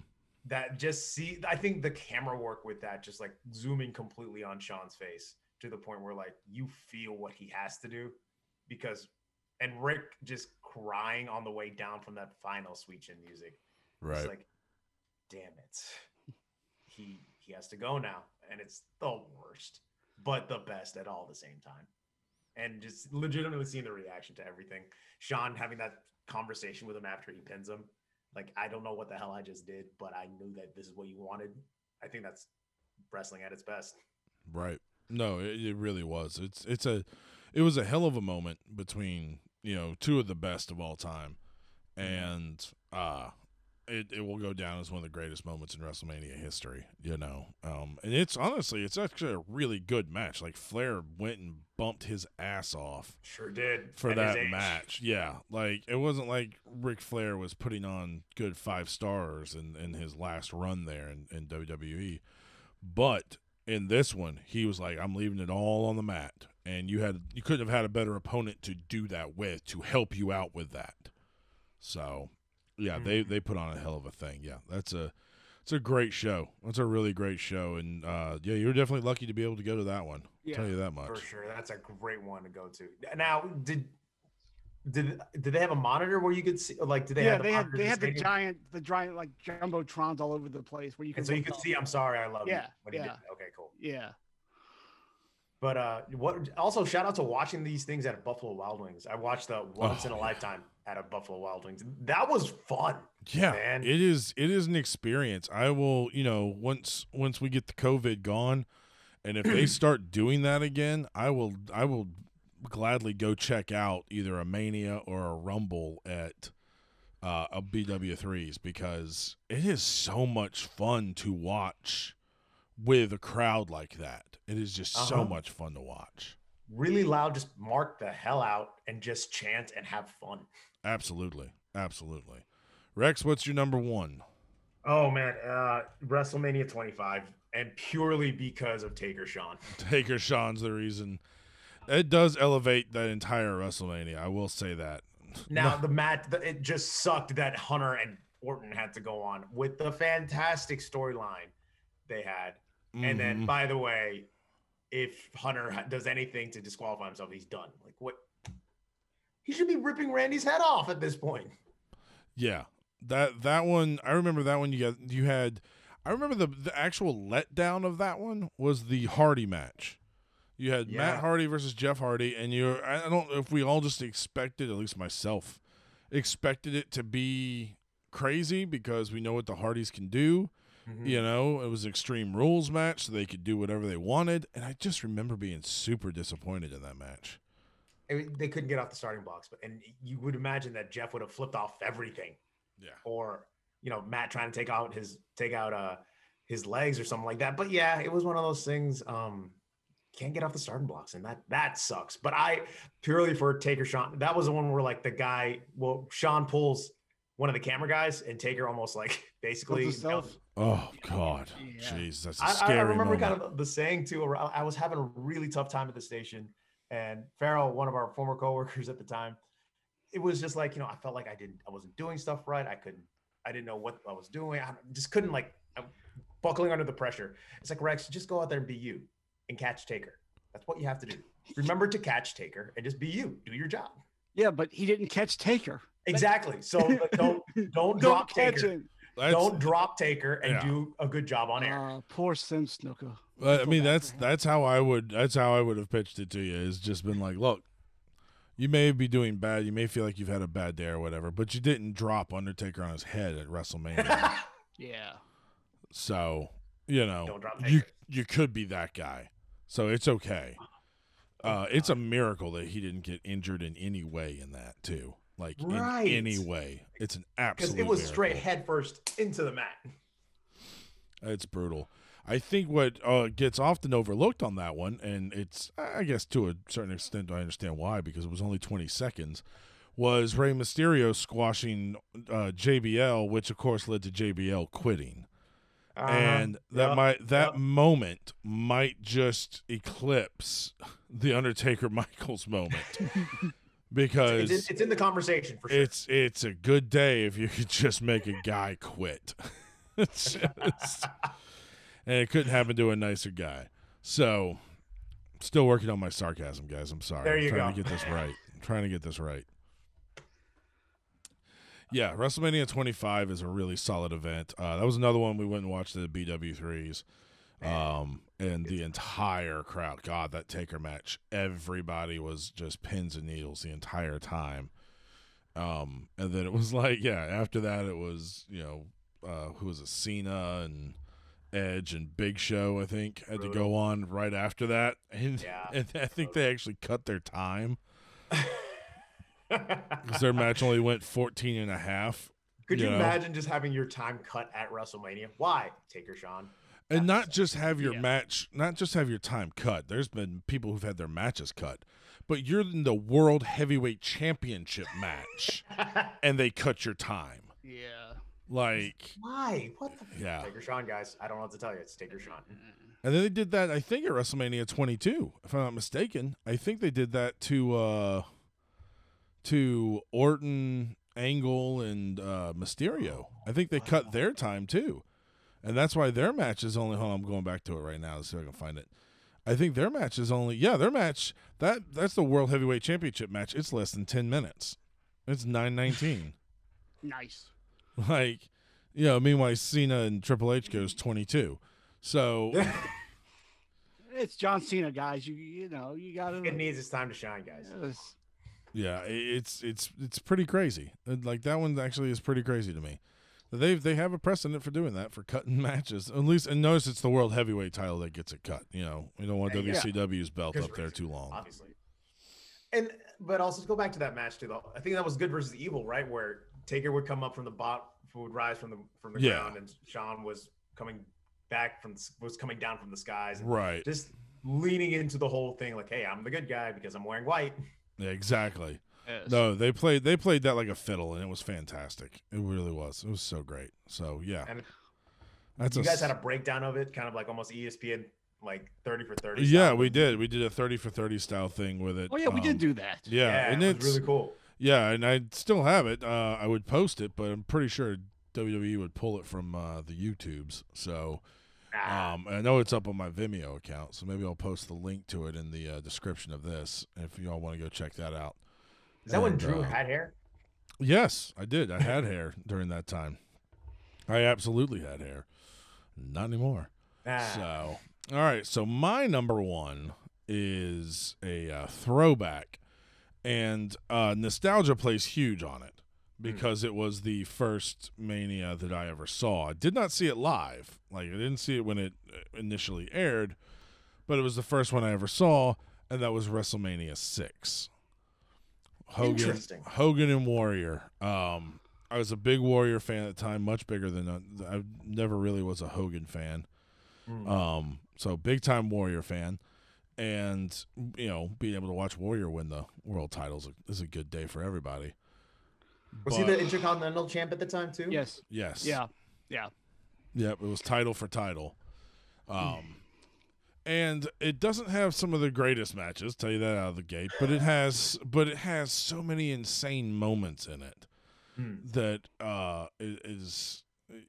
that just see. I think the camera work with that, just like zooming completely on Shawn's face to the point where like you feel what he has to do, because, and Ric just crying on the way down from that final sweet chin music. Right It's like, damn it. He he has to go now. And it's the worst, but the best at all the same time. And just legitimately seeing the reaction to everything. Shawn having that conversation with him after he pins him. Like, I don't know what the hell I just did, but I knew that this is what you wanted. I think that's wrestling at its best. Right. No, it, it really was. It's it's a it was a hell of a moment between, you know, two of the best of all time. And uh it, it will go down as one of the greatest moments in WrestleMania history, you know. Um and it's honestly it's actually a really good match. Like Flair went and bumped his ass off Sure did. for At that match. Yeah. Like it wasn't like Ric Flair was putting on good five stars in, in his last run there in, in WWE. But in this one, he was like, I'm leaving it all on the mat. And you had you couldn't have had a better opponent to do that with to help you out with that. So yeah, they, Mhm. they put on a hell of a thing. Yeah. That's a it's a great show. It's a really great show. And uh yeah, you're definitely lucky to be able to go to that one. I'll Yeah. tell you that much. For sure. That's a great one to go to. Now, did did did they have a monitor where you could see like did they yeah, have the they had they had the giant the giant like jumbotrons all over the place where you can so you look could up. see I'm sorry, I love Yeah, you. when he yeah. Okay, cool. Yeah. But uh what also shout out to watching these things at Buffalo Wild Wings. I watched the once Oh, in a lifetime at a Buffalo Wild Wings. That was fun. Yeah, man. it is. It is an experience. I will, you know, once once we get the COVID gone, and if they [CLEARS THROAT] start doing that again, I will. I will gladly go check out either a Mania or a Rumble at uh, a BW threes because it is so much fun to watch with a crowd like that. It is just so Uh-huh. much fun to watch. Really loud, just mark the hell out and just chant and have fun. Absolutely, absolutely. Rex, what's your number one? Oh man, uh WrestleMania 25, and purely because of Taker Shawn. [LAUGHS] Taker Shawn's the reason. It does elevate that entire WrestleMania. I will say that. [LAUGHS] Now the match, it just sucked that Hunter and Orton had to go on with the fantastic storyline they had. And then, Mhm. by the way, if Hunter does anything to disqualify himself, he's done. Like what? He should be ripping Randy's head off at this point. Yeah, that that one. I remember that one. You got you had. I remember the the actual letdown of that one was the Hardy match. You had Matt Hardy versus Jeff Hardy, and you. I don't know if we all just expected, at least myself, expected it to be crazy because we know what the Hardys can do. Mm-hmm. You know, it was Extreme Rules match, so they could do whatever they wanted. And I just remember being super disappointed in that match. I mean, they couldn't get off the starting blocks, but and you would imagine that Jeff would have flipped off everything, Yeah. or you know Matt trying to take out his take out uh his legs or something like that. But yeah, it was one of those things. Um, can't get off the starting blocks, and that that sucks. But I purely for Taker Shawn, that was the one where like the guy, well, Shawn pulls one of the camera guys, and Taker almost like [LAUGHS] basically. Himself? Oh God, Yeah. jeez, that's a I, I- scary I remember moment. kind of the saying too. around- I was having a really tough time at the station, and Farrell, one of our former coworkers at the time, it was just like you know, I felt like I didn't, I wasn't doing stuff right. I couldn't, I didn't know what I was doing. I just couldn't like, I'm buckling under the pressure. It's like Rex, just go out there and be you and catch Taker. That's what you have to do. Remember to catch Taker and just be you. Do your job. Yeah, but he didn't catch Taker. Exactly. So [LAUGHS] like, don't don't Don't drop catch Taker. him. That's- Don't drop Taker and Yeah. do a good job on air. Uh, poor Sim Snuka. But, I mean, that's that's how I would that's how I would have pitched it to you. Is just been like, look, you may be doing bad, you may feel like you've had a bad day or whatever, but you didn't drop Undertaker on his head at WrestleMania. [LAUGHS] Yeah. so you know, you you could be that guy. So it's okay. Uh, it's a miracle that he didn't get injured in any way in that too. Like Right. in any way, it's an absolute because it was straight miracle. head first into the mat. It's brutal. I think what uh, gets often overlooked on that one, and it's I guess to a certain extent I understand why because it was only 20 seconds, was Rey Mysterio squashing uh, JBL, which of course led to JBL quitting, and that Yup. might that Yup. moment might just eclipse the Undertaker Michaels moment [LAUGHS] because it's, in, it's in the conversation for sure. it's it's a good day if you could just make a guy quit. [LAUGHS] It's just- and it couldn't happen to a nicer guy. So, still working on my sarcasm, guys. I'm sorry. There I'm trying go. to get this right. I'm trying to get this right. Yeah, WrestleMania 25 is a really solid event. Uh, that was another one we went and watched at the BW3s. Um, and the entire crowd, God, that Taker match, everybody was just pins and needles the entire time. Um, and then it was [LAUGHS] like, yeah, after that, it was, you know, uh, who was it, Cena and Edge and Big Show, I think, had to go on right after that. [LAUGHS] And, Yeah. and I think they actually cut their time [LAUGHS] because their match only went 14 and a half. Could you know. imagine just having your time cut at WrestleMania? Why, Taker Shawn? And not just have your Yeah. match not just have your time cut there's been people who've had their matches cut but you're in the world heavyweight championship match [LAUGHS] and they cut your time Yeah. like Why? What the? Yeah. Taker Shawn, guys. I don't know what to tell you. It's Taker Shawn. and then they did that i think at wrestlemania 22 if i'm not mistaken i think they did that to uh to orton angle and uh mysterio i think they cut their time too and that's why their match is only hold on i'm going back to it right now to see if i can find it I think their match is only yeah, their match that that's the World Heavyweight Championship match. It's less than ten minutes. It's nine nineteen. [LAUGHS] Nice. like, you know, meanwhile Cena and Triple H goes twenty two. So It's John Cena, guys. You you know you gotta. It needs its time to shine, guys. Yes. yeah, it's it's it's pretty crazy. Like that one actually is pretty crazy to me. They they have a precedent for doing that for cutting [LAUGHS] matches. At least and notice it's the World Heavyweight title that gets it cut. You know, we don't want Yeah. WCW's belt Because up there too long. Obviously. And but also to go back to that match too, though. I think that was good versus evil, right? Where Taker would come up from the bot, would rise from the from the Yeah. ground, and Shawn was coming back from was coming down from the skies. And Right. Just leaning into the whole thing, like, "Hey, I'm the good guy because I'm wearing white." Yeah, exactly. Yes. No, they played they played that like a fiddle, and it was fantastic. It really was. It was so great. So yeah, And that's you a guys had a breakdown of it, kind of like almost ESPN, like thirty for thirty. yeah, style. we did. We did a thirty for thirty style thing with it. Oh yeah, we Um, did do that. Yeah, Yeah, and it it's really cool. yeah, and I still have it. Uh, I would post it, but I'm pretty sure WWE would pull it from uh, the YouTubes. So Ah, um, I know it's up on my Vimeo account, so maybe I'll post the link to it in the uh, description of this if y'all want to go check that out. Is that when Drew uh, had hair? Yes, I did. I had hair during that time. I absolutely had hair. Not anymore. Ah, So, all right. So my number one is a uh, throwback, and uh, nostalgia plays huge on it because it was the first Mania that I ever saw. I did not see it live. Like I didn't see it when it uh, initially aired, but it was the first one I ever saw, and that was WrestleMania six. Hogan, Interesting. Hogan and Warrior. Um, I was a big Warrior fan at the time, much bigger than uh, I never really was a Hogan fan. Mm. Um, so big time Warrior fan, and you know, being able to watch Warrior win the world titles is a good day for everybody. was he the Intercontinental Champ at the time too? Yes. Yes. Yeah. Yeah. Yep. It was title for title. Um, and it doesn't have some of the greatest matches, tell you that out of the gate, but it [LAUGHS] has, but it has so many insane moments in it Hmm. that uh is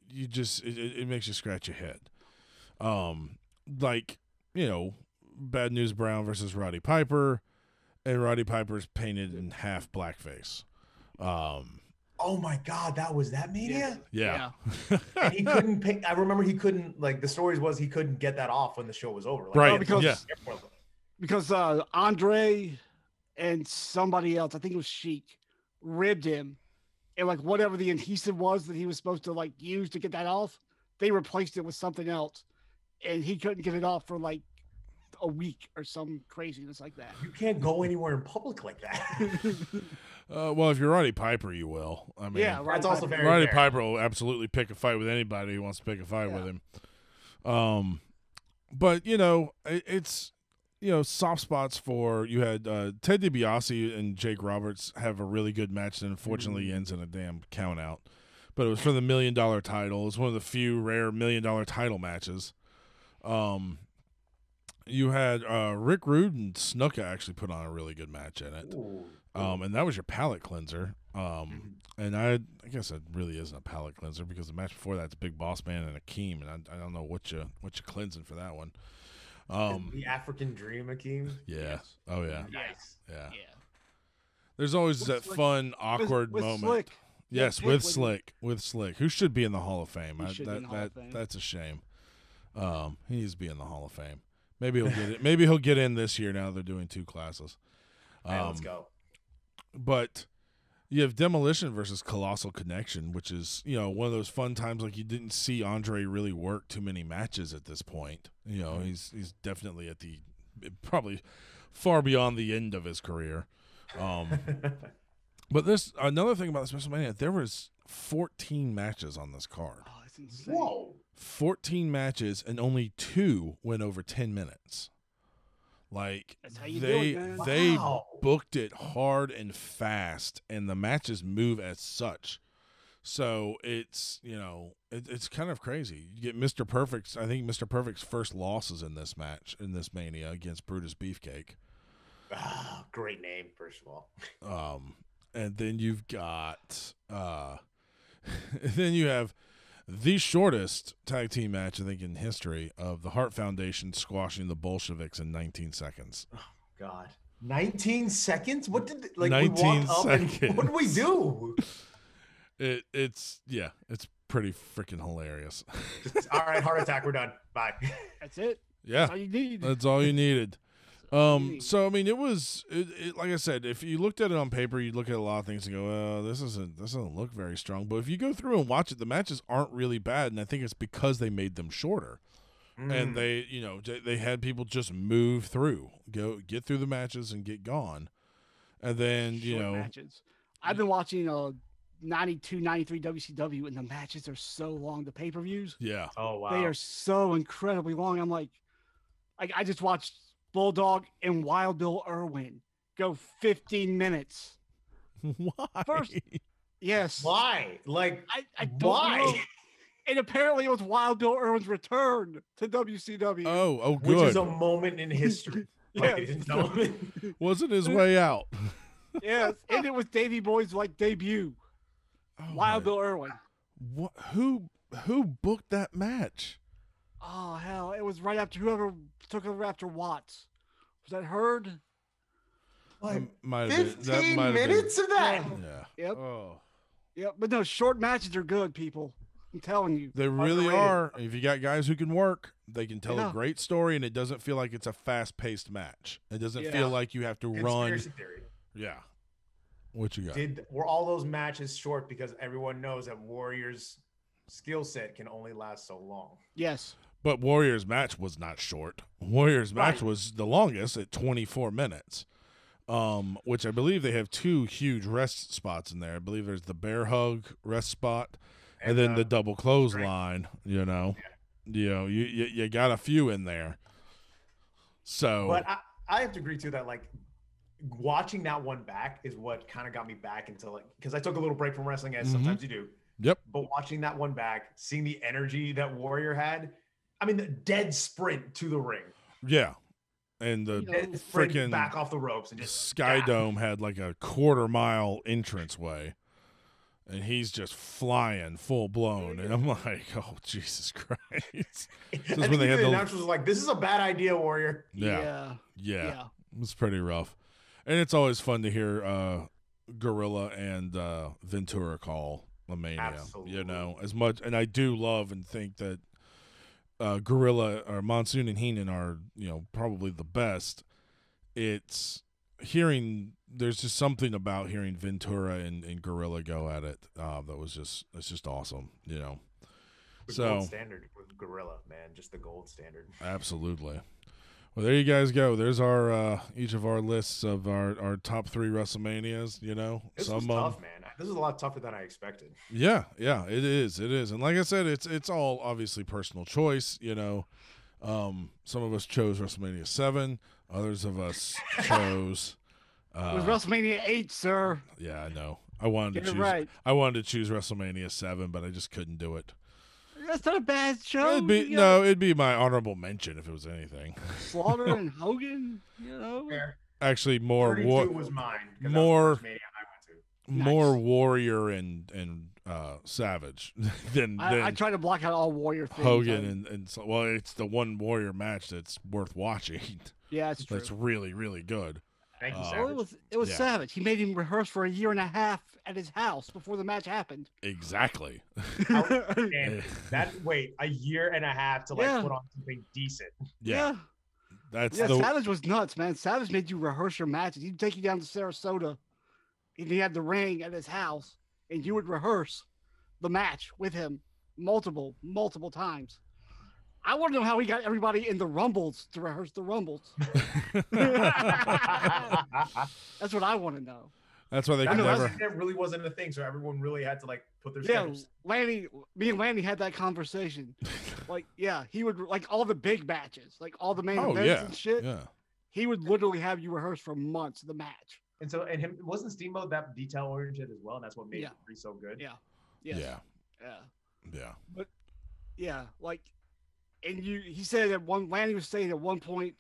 you just it, it it makes you scratch your head. Um, like you know, Bad News Brown versus Roddy Piper, and Roddy Piper's painted in half blackface. Um, Oh my God, that was that Mania. yeah, [LAUGHS] and he couldn't pick. I remember he couldn't like the stories was he couldn't get that off when the show was over. Like, Right, oh, because- yeah. because uh Andre and somebody else, I think it was Sheik, ribbed him, and like whatever the adhesive was that he was supposed to like use to get that off, they replaced it with something else, and he couldn't get it off for like a week or some craziness like that. You can't go anywhere in public like that. [LAUGHS] Uh, well, if you're Roddy Piper, you will. I mean, yeah, right. That's also very Roddy fair. Piper will absolutely pick a fight with anybody who wants to pick a fight with him. Um, but you know, it, it's you know soft spots for you had uh, Ted DiBiase and Jake Roberts have a really good match that unfortunately ends in a damn count out. But it was for the million dollar title. It's one of the few rare million dollar title matches. Um, you had uh, Rick Rude and Snuka actually put on a really good match in it. Um, and that was your palate cleanser. Um, and I, I guess it really isn't a palate cleanser because the match before that's Big Boss Man and Akeem, and I, I don't know what you what you cleansing for that one. Um, the African Dream, Akeem. yeah. Oh yeah. Nice. Yeah. Yeah. There's always With that Slick- fun, awkward with, with moment. Slick. Yes, Pitt with with- Slick, with Slick, who should be in the Hall of Fame. He I, should be that, in the Hall that of Fame. that's a shame. Um, he needs to be in the Hall of Fame. Maybe he'll get it. Maybe he'll get in this year. Now they're doing two classes. Hey, let's Um, go. but you have demolition versus colossal connection which is you know one of those fun times like you didn't see andre really work too many matches at this point you know he's he's definitely at the probably far beyond the end of his career um [LAUGHS] but this another thing about this wrestlemania there was 14 matches on this card Oh, that's insane. Whoa. 14 matches and only two went over 10 minutes like That's how you do they it, man. they Wow. booked it hard and fast and the matches move as such so it's you know it, it's kind of crazy you get mr perfect's i think mr perfect's first losses in this match in this mania against brutus beefcake Ah, great name, first of all. [LAUGHS] um and then you've got uh [LAUGHS] then you have the shortest tag team match i think in history of the hart foundation squashing the bolsheviks in 19 seconds Oh God. 19 seconds? What did like 19 we walked up and seconds. what did we do? it it's yeah it's pretty freaking hilarious all right, heart attack, we're done. Bye. That's it. yeah That's all you need. That's all you needed. All you Um, so I mean, it was it, it, like I said. If you looked at it on paper, you'd look at a lot of things and go, "Well, this isn't this doesn't look very strong." But if you go through and watch it, the matches aren't really bad, and I think it's because they made them shorter Mm. and they, you know, j- they had people just move through, go get through the matches and get gone, and then you know, matches. I've been watching uh 92, 93 WCW, and the matches are so long. The pay per views, yeah, Oh wow. they are so incredibly long. I'm like, I, I just watched Bulldog and Wild Bill Irwin go 15 minutes. [LAUGHS] Why? First- Yes. Why? Like, I, I don't why? know. [LAUGHS] And apparently it was Wild Bill Irwin's return to WCW. Oh, oh, good. Which is a moment in history, [LAUGHS] Yes. ladies and gentlemen. Wasn't his way out. yes. And it was Davey Boy's like debut. Oh, Wild my- Bill Irwin. What? Who? Who booked that match? Oh hell! It was right after whoever took over after Watts. Was that Herd? Like, might have been- that 15 might have been- minutes of that. Yeah. Yep. Oh. Yeah, but no, short matches are good, people. I'm telling you. They really Underrated. are. If you got guys who can work, they can tell Yeah. a great story, and it doesn't feel like it's a fast-paced match. It doesn't Yeah. feel like you have to run. Theory. Yeah. What you got? Did were all those matches short because everyone knows that Warriors' skill set can only last so long? Yes. But Warriors match was not short. Warriors match Right. was the longest at 24 minutes. Um, which I believe they have two huge rest spots in there. I believe there's the bear hug rest spot and, then uh, the double clothesline, you know. You know, you, you you got a few in there. So But I, I have to agree too that like watching that one back is what kind of got me back into like because I took a little break from wrestling as Mhm. sometimes you do. Yep. But watching that one back, seeing the energy that Warrior had, I mean the dead sprint to the ring, yeah. And the You know, freaking back off the ropes and just Sky ah. Dome had like a quarter mile entrance way. And he's just flying full blown. And I'm like, [LAUGHS] oh Jesus Christ. [LAUGHS] I when think they had the the- announcers was like, "This is a bad idea, Warrior." Yeah. Yeah. Yeah. Yeah. It was pretty rough. And it's always fun to hear uh Gorilla and uh Ventura call a mania. You know, as much and I do love and think that uh Gorilla or Monsoon and Heenan are, you know, probably the best. It's hearing there's just something about hearing Ventura and, and Gorilla go at it uh, that was just it's just awesome, you know. The So- standard with Gorilla, man, just the gold standard. Absolutely. Well, there you guys go. There's our uh, each of our lists of our, our top three WrestleManias. You know, This some was um, tough, man. This is a lot tougher than I expected. yeah, yeah, it is, it is, and like I said, it's it's all obviously personal choice. You know, um, some of us chose WrestleMania seven, others of us [LAUGHS] chose. It was Uh, WrestleMania 8, sir. yeah, I know. I wanted Get to choose. right. I wanted to choose WrestleMania seven, but I just couldn't do it. That's not a bad show. It'd be you know, no, it'd be my honorable mention if it was anything. Slaughter and [LAUGHS] Hogan, you know. Fair. Actually, more 32 war, was mine. that was the more- first Mania I went to. more Nice. warrior and and uh savage [LAUGHS] than I, I try to block out all Warrior things. Hogan and and so, well it's the one warrior match that's worth watching [LAUGHS] yeah, it's true. that's really really good Thank you, Uh, Oh, Savage. it was it was Yeah. savage. He made him rehearse for a year and a half at his house before the match happened. exactly [LAUGHS] that wait a year and a half to like Yeah. put on something decent. yeah, that's yeah. the Savage was nuts, man. Savage made you rehearse your matches. He'd take you down to Sarasota, and he had the ring at his house, and you would rehearse the match with him multiple, multiple times. I want to know how he got everybody in the rumbles to rehearse the rumbles. [LAUGHS] [LAUGHS] That's what I want to know. that's why they I could know never that's- that really wasn't a thing, so everyone really had to like put their Yeah, schedules. Lanny, me and Lanny had that conversation. [LAUGHS] like, yeah, he would like all the big matches, like all the main oh events yeah and shit. yeah He would literally have you rehearse for months the match. And so, and him wasn't Steamboat that detail oriented as well, and that's what made Yeah. it so good. Yeah. Yes. yeah Yeah. yeah But Yeah. Like, and you, he said at one, Lanny was saying at one point,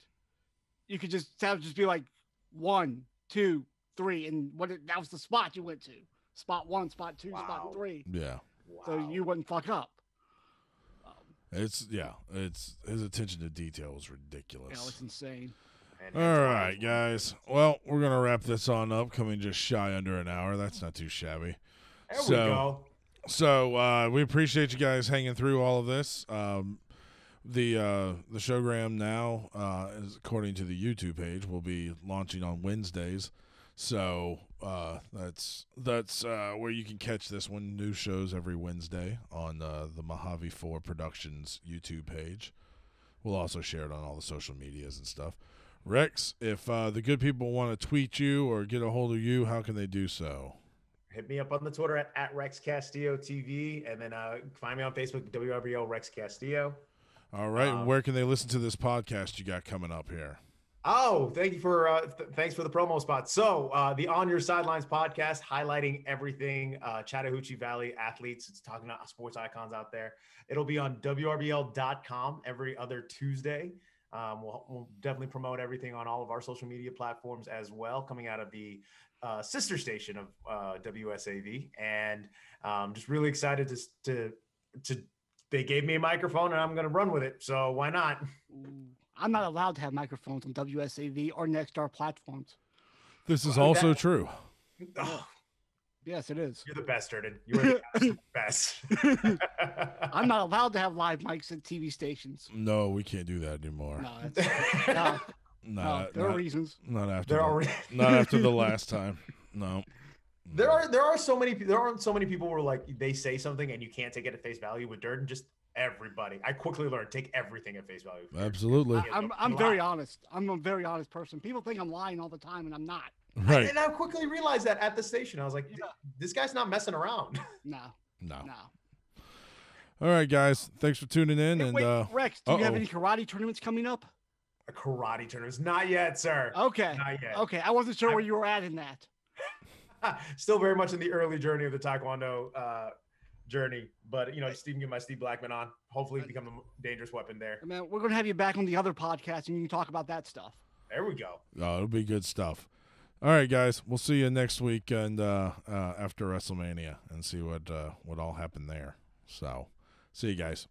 you could just have just be like one, two, three, and what it, that was the spot you went to. Spot one, spot two, Wow. spot three. yeah So Wow. you wouldn't fuck up. Um, it's yeah it's his attention to detail was ridiculous. know, ridiculous it's insane. And all right guys well we're gonna wrap this on up coming just shy under an hour that's not too shabby There we So- go. So uh, we appreciate you guys hanging through all of this. Um, the uh, the showgram now, uh, is, according to the YouTube page, will be launching on Wednesdays. So uh, that's that's uh, where you can catch this one. New shows every Wednesday on uh, the Mojave Four Productions YouTube page. We'll also share it on all the social medias and stuff. Rex, if uh, the good people want to tweet you or get a hold of you, how can they do so? Hit me up on the Twitter at, at Rex Castillo TV, and then uh, find me on Facebook, WRBL Rex Castillo. All right, Um, where can they listen to this podcast you got coming up here? Oh, thank you for uh, th- thanks for the promo spot. So uh, the On Your Sidelines podcast, highlighting everything uh, Chattahoochee Valley athletes. It's talking about sports icons out there. It'll be on WRBL.com every other Tuesday. Um, we'll, we'll definitely promote everything on all of our social media platforms as well, coming out of the uh, sister station of uh, WSAV, and um, just really excited to to to. They gave me a microphone, and I'm going to run with it. So why not? I'm not allowed to have microphones on WSAV or Nexstar platforms. This is also that- true. Oh, Yes, it is. you're the best, Durden. You are the [LAUGHS] best. [LAUGHS] I'm not allowed to have live mics at TV stations. No, we can't do that anymore. No, it's, no, [LAUGHS] no, Not, there are reasons. not after. there the, are not after the last time. No. there are there are so many there aren't so many people where like they say something and you can't take it at face value with Durden. Just everybody. I quickly learned take everything at face value. Absolutely. I, Yeah, I'm I'm lie. very honest. I'm a very honest person. People think I'm lying all the time, and I'm not. Right. And I quickly realized that at the station. I was like, Yeah. this guy's not messing around. [LAUGHS] No, No. no. All right, guys. Thanks for tuning in. Hey, And wait, uh, Rex, do you have any karate tournaments coming up? A karate tournament. Not yet, sir. Okay, Not yet. okay. I wasn't sure I'm- where you were at in that. [LAUGHS] Still very much in the early journey of the Taekwondo uh, journey. But you know, just even get my Steve Blackman on. Hopefully become a dangerous weapon there. Man, we're gonna have you back on the other podcast, and you can talk about that stuff. There we go. oh, it'll be good stuff. All right, guys. We'll see you next week and uh, uh, after WrestleMania and see what uh, what all happened there. So, see you guys.